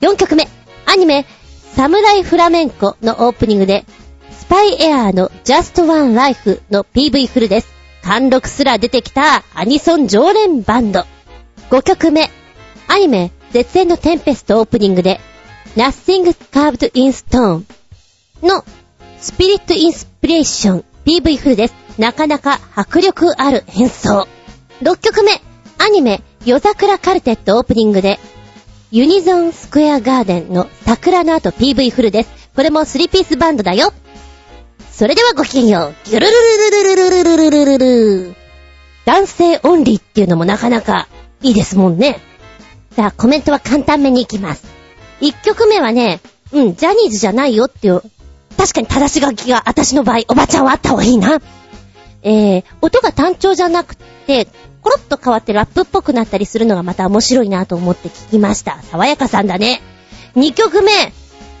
4曲目、アニメ、サムライフラメンコのオープニングで、 SPYAIR の Just One Life の PV フルです。貫禄すら出てきたアニソン常連バンド。5曲目、アニメ、絶縁のテンペストオープニングで、Nothing Carved in Stone のスピリットインスピレーション PV フルです。なかなか迫力ある演奏。6曲目、アニメ、夜桜カルテットオープニングで、ユニゾンスクエアガーデンの桜の後 PV フルです。これも3ピースバンドだよ。それではごきげんよう。ギュルルルルルルルルルルルルル男性オンリーっていうのもなかなかいいですもんね。さあ、コメントは簡単めに行きます。1曲目はね、うん、ジャニーズじゃないよっていう確かに正し書きが私の場合、おばちゃんはあった方がいいな。えー、音が単調じゃなくて、コロッと変わってラップっぽくなったりするのがまた面白いなと思って聞きました。爽やかさんだね。2曲目。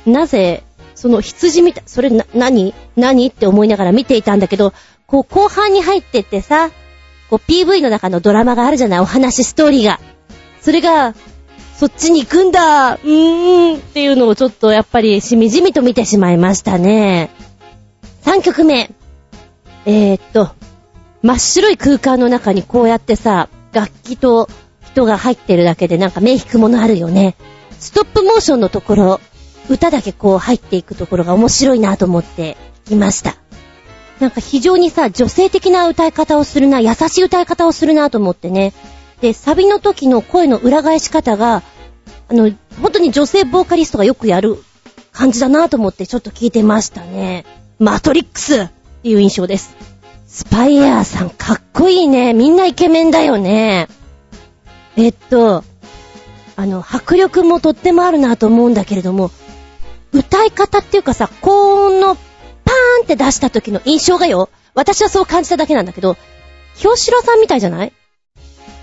なぜ、その羊みたい、それな、何？何？って思いながら見ていたんだけど、こう後半に入ってってさ、こう PV の中のドラマがあるじゃない？お話、ストーリーが。それが、そっちに行くんだうーんっていうのをちょっとやっぱりしみじみと見てしまいましたね。3曲目。えー、っと、真っ白い空間の中にこうやってさ、楽器と人が入ってるだけでなんか目引くものあるよね。ストップモーションのところ、歌だけこう入っていくところが面白いなと思って聞きました。なんか非常にさ、女性的な歌い方をするな、優しい歌い方をするなと思ってね。で、サビの時の声の裏返し方が、あの、本当に女性ボーカリストがよくやる感じだなと思ってちょっと聞いてましたね。マトリックスっていう印象です。スパイアーさんかっこいいね。みんなイケメンだよね。えっと、あの、迫力もとってもあるなと思うんだけれども、歌い方っていうかさ、高音のパーンって出した時の印象がよ、私はそう感じただけなんだけど、京志郎さんみたいじゃない？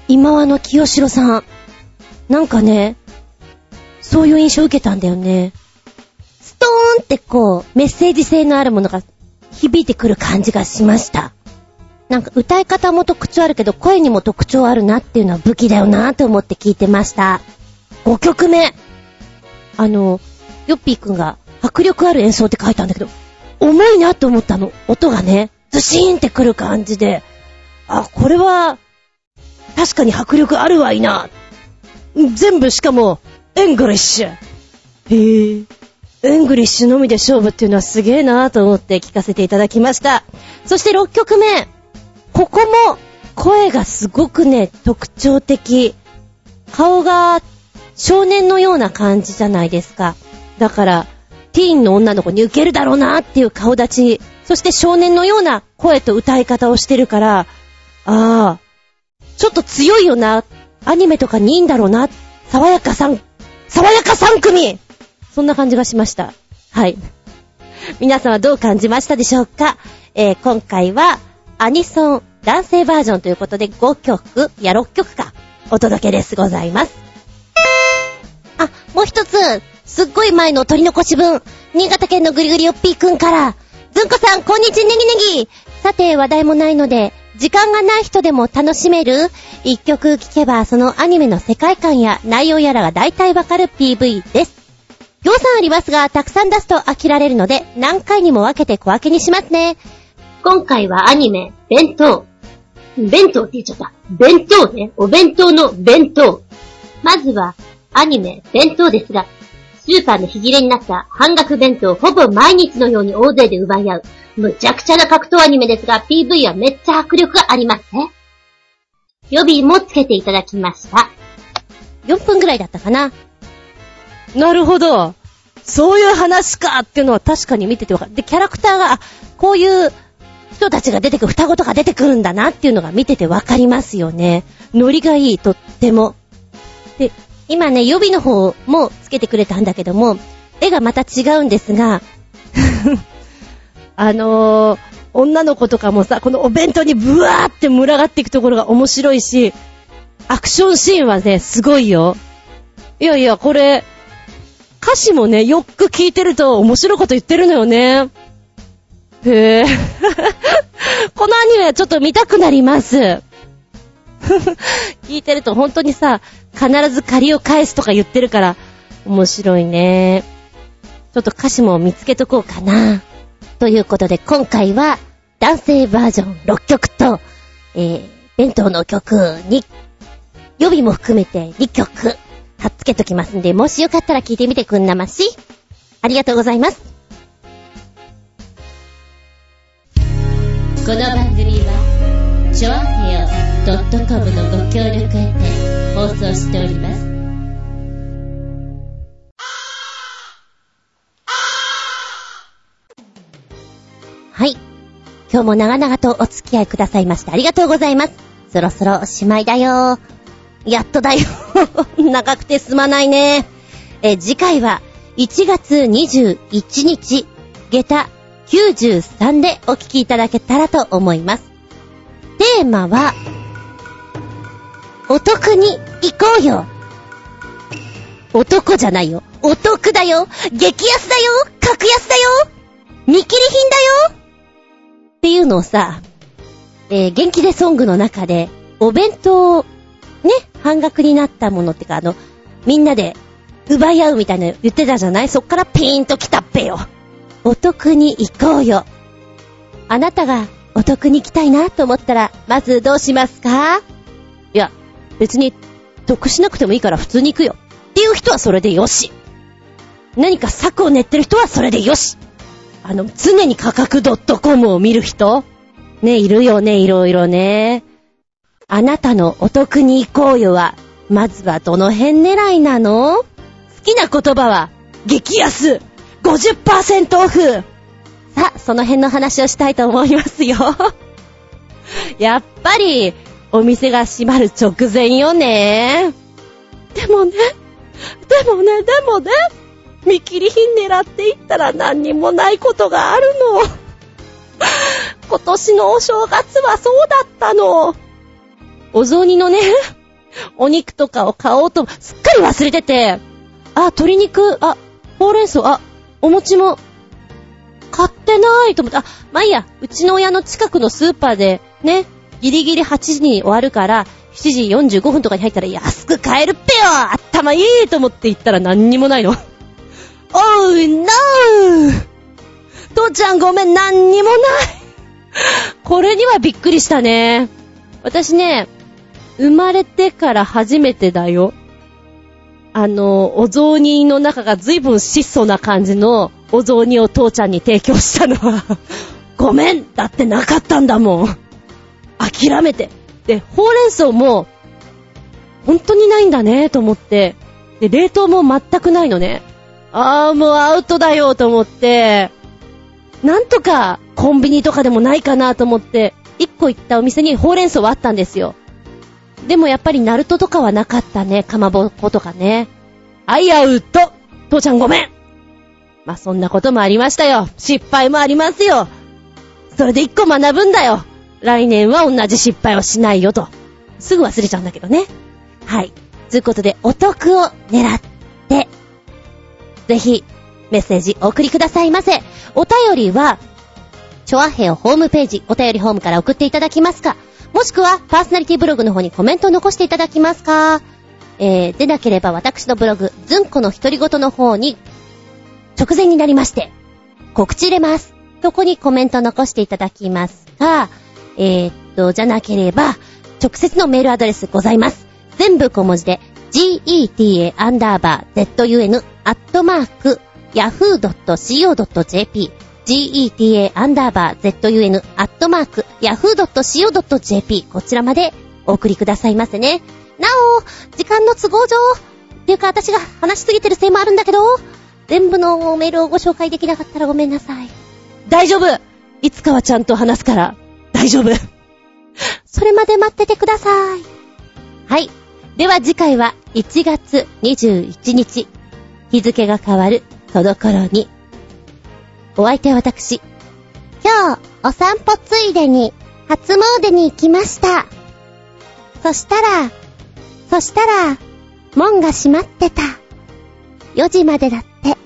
今和の清志郎さん。なんかね、そういう印象を受けたんだよね。ストーンってこう、メッセージ性のあるものが響いてくる感じがしました。なんか歌い方も特徴あるけど、声にも特徴あるなっていうのは武器だよなと思って聞いてました。5曲目。あの、ヨッピーくんが迫力ある演奏って書いたんだけど、重いなって思ったの。音がね、ズシーンってくる感じで、あ、これは確かに迫力あるわいな。全部しかも、 English。へぇ。 English のみで勝負っていうのはすげえなぁと思って聞かせていただきました。そして6曲目。ここも声がすごくね、特徴的。顔が少年のような感じじゃないですか。だから、ティーンの女の子に受けるだろうなっていう顔立ち、そして少年のような声と歌い方をしてるから、ああ、ちょっと強いよな。アニメとかにいいんだろうな。爽やかさん、爽やか3組そんな感じがしました。はい。皆さんはどう感じましたでしょうか？えー、今回は、アニソン男性バージョンということで5曲、いや6曲か、お届けですございます。あ、もう一つ、すっごい前の取り残し分、新潟県のぐりぐりよっぴーくんから、ずんこさん、こんにちは、ネギネギ。さて、話題もないので、時間がない人でも楽しめる一曲聴けばそのアニメの世界観や内容やらが大体わかる PV です。行さんありますが、たくさん出すと飽きられるので、何回にも分けて小分けにしますね。今回はアニメ、弁当。弁当って言っちゃった。弁当ね。お弁当の弁当。まずは、アニメ、弁当ですが、スーパーのひぎれになった半額弁当をほぼ毎日のように大勢で奪い合う。むちゃくちゃな格闘アニメですが、PV はめっちゃ迫力がありますね。予備もつけていただきました。4分ぐらいだったかな。なるほど。そういう話かっていうのは確かに見ててわかる。で、キャラクターが、こういう人たちが出てくる、双子とか出てくるんだなっていうのが見ててわかりますよね。ノリがいい、とっても。今ね、予備の方もつけてくれたんだけども、絵がまた違うんですが、あのー、女の子とかもさ、このお弁当にブワーって群がっていくところが面白いし、アクションシーンはね、すごいよ。いやいや、これ、歌詞もね、よく聞いてると面白いこと言ってるのよね。へぇ。このアニメはちょっと見たくなります。聞いてると本当にさ、必ず借りを返すとか言ってるから、面白いね。ちょっと歌詞も見つけとこうかな。ということで、今回は、男性バージョン6曲と、えー、弁当の曲に、予備も含めて2曲、貼っつけときますんで、もしよかったら聞いてみてくんなまし。ありがとうございます。この番組は、ちょあへよ .com のご協力へ放送しております。はい。今日も長々とお付き合いくださいましてありがとうございます。そろそろおしまいだよ。やっとだよ。長くてすまないね。え、次回は1月21日、下駄93でお聞きいただけたらと思います。テーマは、お得に行こうよ。男じゃないよ。お得だよ。激安だよ。格安だよ。見切り品だよ。っていうのをさ、えー、元気でソングの中で、お弁当、ね、半額になったものってか、あの、みんなで奪い合うみたいな言ってたじゃない？そっからピーンと来たっぺよ。お得に行こうよ。あなたがお得に行きたいなと思ったら、まずどうしますか？いや、別に得しなくてもいいから普通に行くよ。っていう人はそれでよし。何か策を練ってる人はそれでよし。あの、常に価格 .com を見る人ね、いるよね、いろいろね。あなたのお得に行こうよは、まずはどの辺狙いなの？好きな言葉は、激安 !50% オフさ、その辺の話をしたいと思いますよ。やっぱり、お店が閉まる直前よね。でもね、でもね、でもね、見切り品狙っていったら何にもないことがあるの。今年のお正月はそうだったの。お雑煮のね、お肉とかを買おうと、すっかり忘れてて、あ、鶏肉、あ、ほうれん草、あ、お餅も、買ってないと思って、あ、まあ、いいや、うちの親の近くのスーパーで、ね、ギリギリ8時に終わるから、7時45分とかに入ったら安く買えるっぺよ頭いいと思って行ったら何にもないの。おう、ノー父ちゃんごめん、何にもない これにはびっくりしたね。私ね、生まれてから初めてだよ。あの、お雑煮の中が随分質素な感じのお雑煮を父ちゃんに提供したのは ごめんだってなかったんだもん。諦めて。で、ほうれん草も、本当にないんだね、と思って。で、冷凍も全くないのね。あーもうアウトだよと思って、なんとかコンビニとかでもないかなと思って、一個行ったお店にほうれん草はあったんですよ。でもやっぱりナルトとかはなかったね、かまぼことかね。アイアウト父ちゃんごめんま、そんなこともありましたよ。失敗もありますよ。それで一個学ぶんだよ。来年は同じ失敗をしないよと。すぐ忘れちゃうんだけどね。はい。ということで、お得を狙って、ぜひ、メッセージお送りくださいませ。お便りは、チョアヘオホームページ、お便りホームから送っていただきますか、もしくは、パーソナリティブログの方にコメントを残していただきますか、えー、でなければ私のブログ、ズンコの独り言の方に、直前になりまして、告知入れます。そこにコメント残していただきますが、えー、っと、じゃなければ、直接のメールアドレスございます。全部小文字で、geta アンダーバー zun アットマーク yahoo.co.jp geta アンダーバー zun アットマーク yahoo.co.jp こちらまでお送りくださいませね。なお、時間の都合上、っていうか私が話しすぎてるせいもあるんだけど、全部のメールをご紹介できなかったらごめんなさい。大丈夫いつかはちゃんと話すから、大丈夫。それまで待っててください。はい。では次回は1月21日、日付が変わるその頃に。お相手は私。今日、お散歩ついでに、初詣に行きました。そしたら、そしたら、門が閉まってた。4時までだって。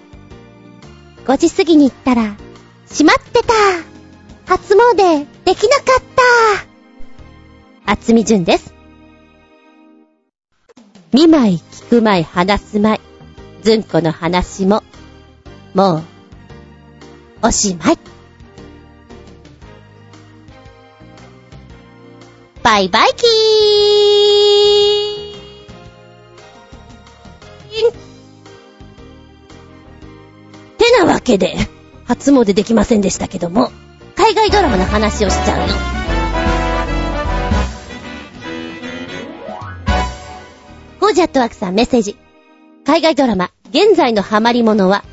5時過ぎに行ったら、閉まってた。初詣、できなかった。厚み順です。見舞い、聞く舞い、話す舞い。ずんこの話も、もう、おしまい。バイバイキーンてなわけで、初詣できませんでしたけども、海外ドラマの話をしちゃうよ。ゴージャットワークさんメッセージ。海外ドラマ、現在のハマり者は、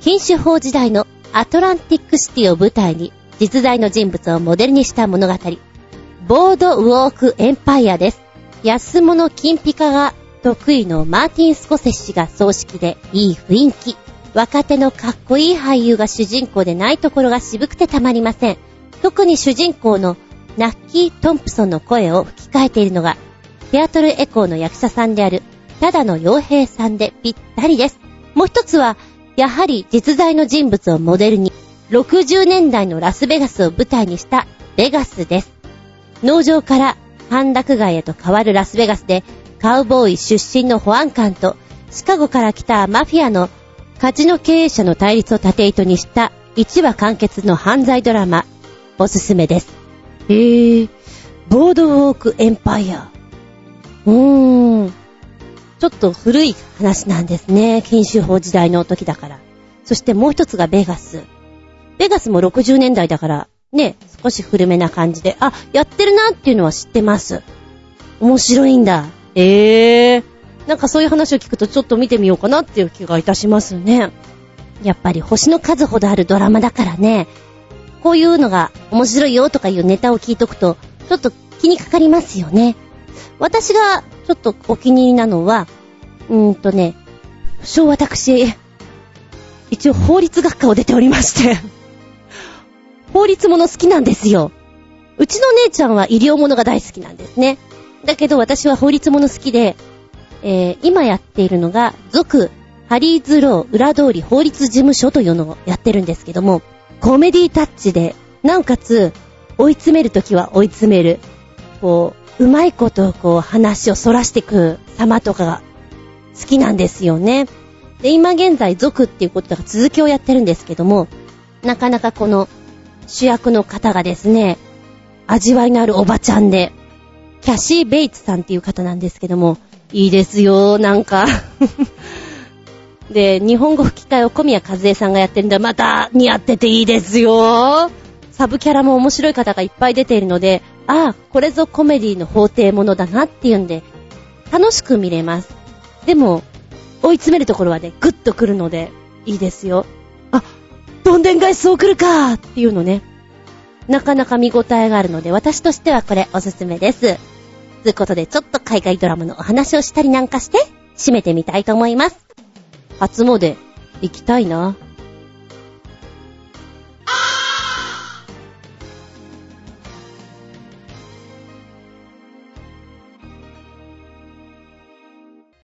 禁酒法時代のアトランティックシティを舞台に、実在の人物をモデルにした物語、ボードウォークエンパイアです。安物金ピカが得意のマーティン・スコセッシが葬式でいい雰囲気。若手のかっこいい俳優が主人公でないところが渋くてたまりません。特に主人公のナッキー・トンプソンの声を吹き替えているのが、テアトルエコーの役者さんである、ただの洋平さんでぴったりです。もう一つは、やはり実在の人物をモデルに、60年代のラスベガスを舞台にしたベガスです。農場から歓楽街へと変わるラスベガスで、カウボーイ出身の保安官と、シカゴから来たマフィアのカジノ経営者の対立を縦糸にした1話完結の犯罪ドラマ、おすすめです。へぇー、ボードウォークエンパイア。うーん。ちょっと古い話なんですね。研修法時代の時だから。そしてもう一つがベガス。ベガスも60年代だから、ね、少し古めな感じで、あ、やってるなっていうのは知ってます。面白いんだ。ええー。なんかそういう話を聞くとちょっと見てみようかなっていう気がいたしますね。やっぱり星の数ほどあるドラマだからね、こういうのが面白いよとかいうネタを聞いとくと、ちょっと気にかかりますよね。私がちょっとお気に入りなのは、うーんとね、不詳私、一応法律学科を出ておりまして 法律もの好きなんですよ。うちの姉ちゃんは医療ものが大好きなんですね。だけど私は法律もの好きで、えー、今やっているのが、続、ハリーズロー裏通り法律事務所というのをやってるんですけども、コメディタッチで、なおかつ、追い詰めるときは追い詰める。こう、うまいことこう話を反らしていく様とかが好きなんですよね。で、今現在続っていうことが続きをやってるんですけども、なかなかこの主役の方がですね、味わいのあるおばちゃんで、キャシー・ベイツさんっていう方なんですけども、いいですよ、なんかで、日本語吹き替えを小宮和恵さんがやってるんで、また似合ってていいですよ。サブキャラも面白い方がいっぱい出ているので、ああ、これぞコメディの法廷ものだなっていうんで、楽しく見れます。でも、追い詰めるところはね、グッと来るので、いいですよ。あ、どんでん返しそう来るかっていうのね。なかなか見応えがあるので、私としてはこれおすすめです。ということで、ちょっと海外ドラマのお話をしたりなんかして、締めてみたいと思います。初詣、行きたいな。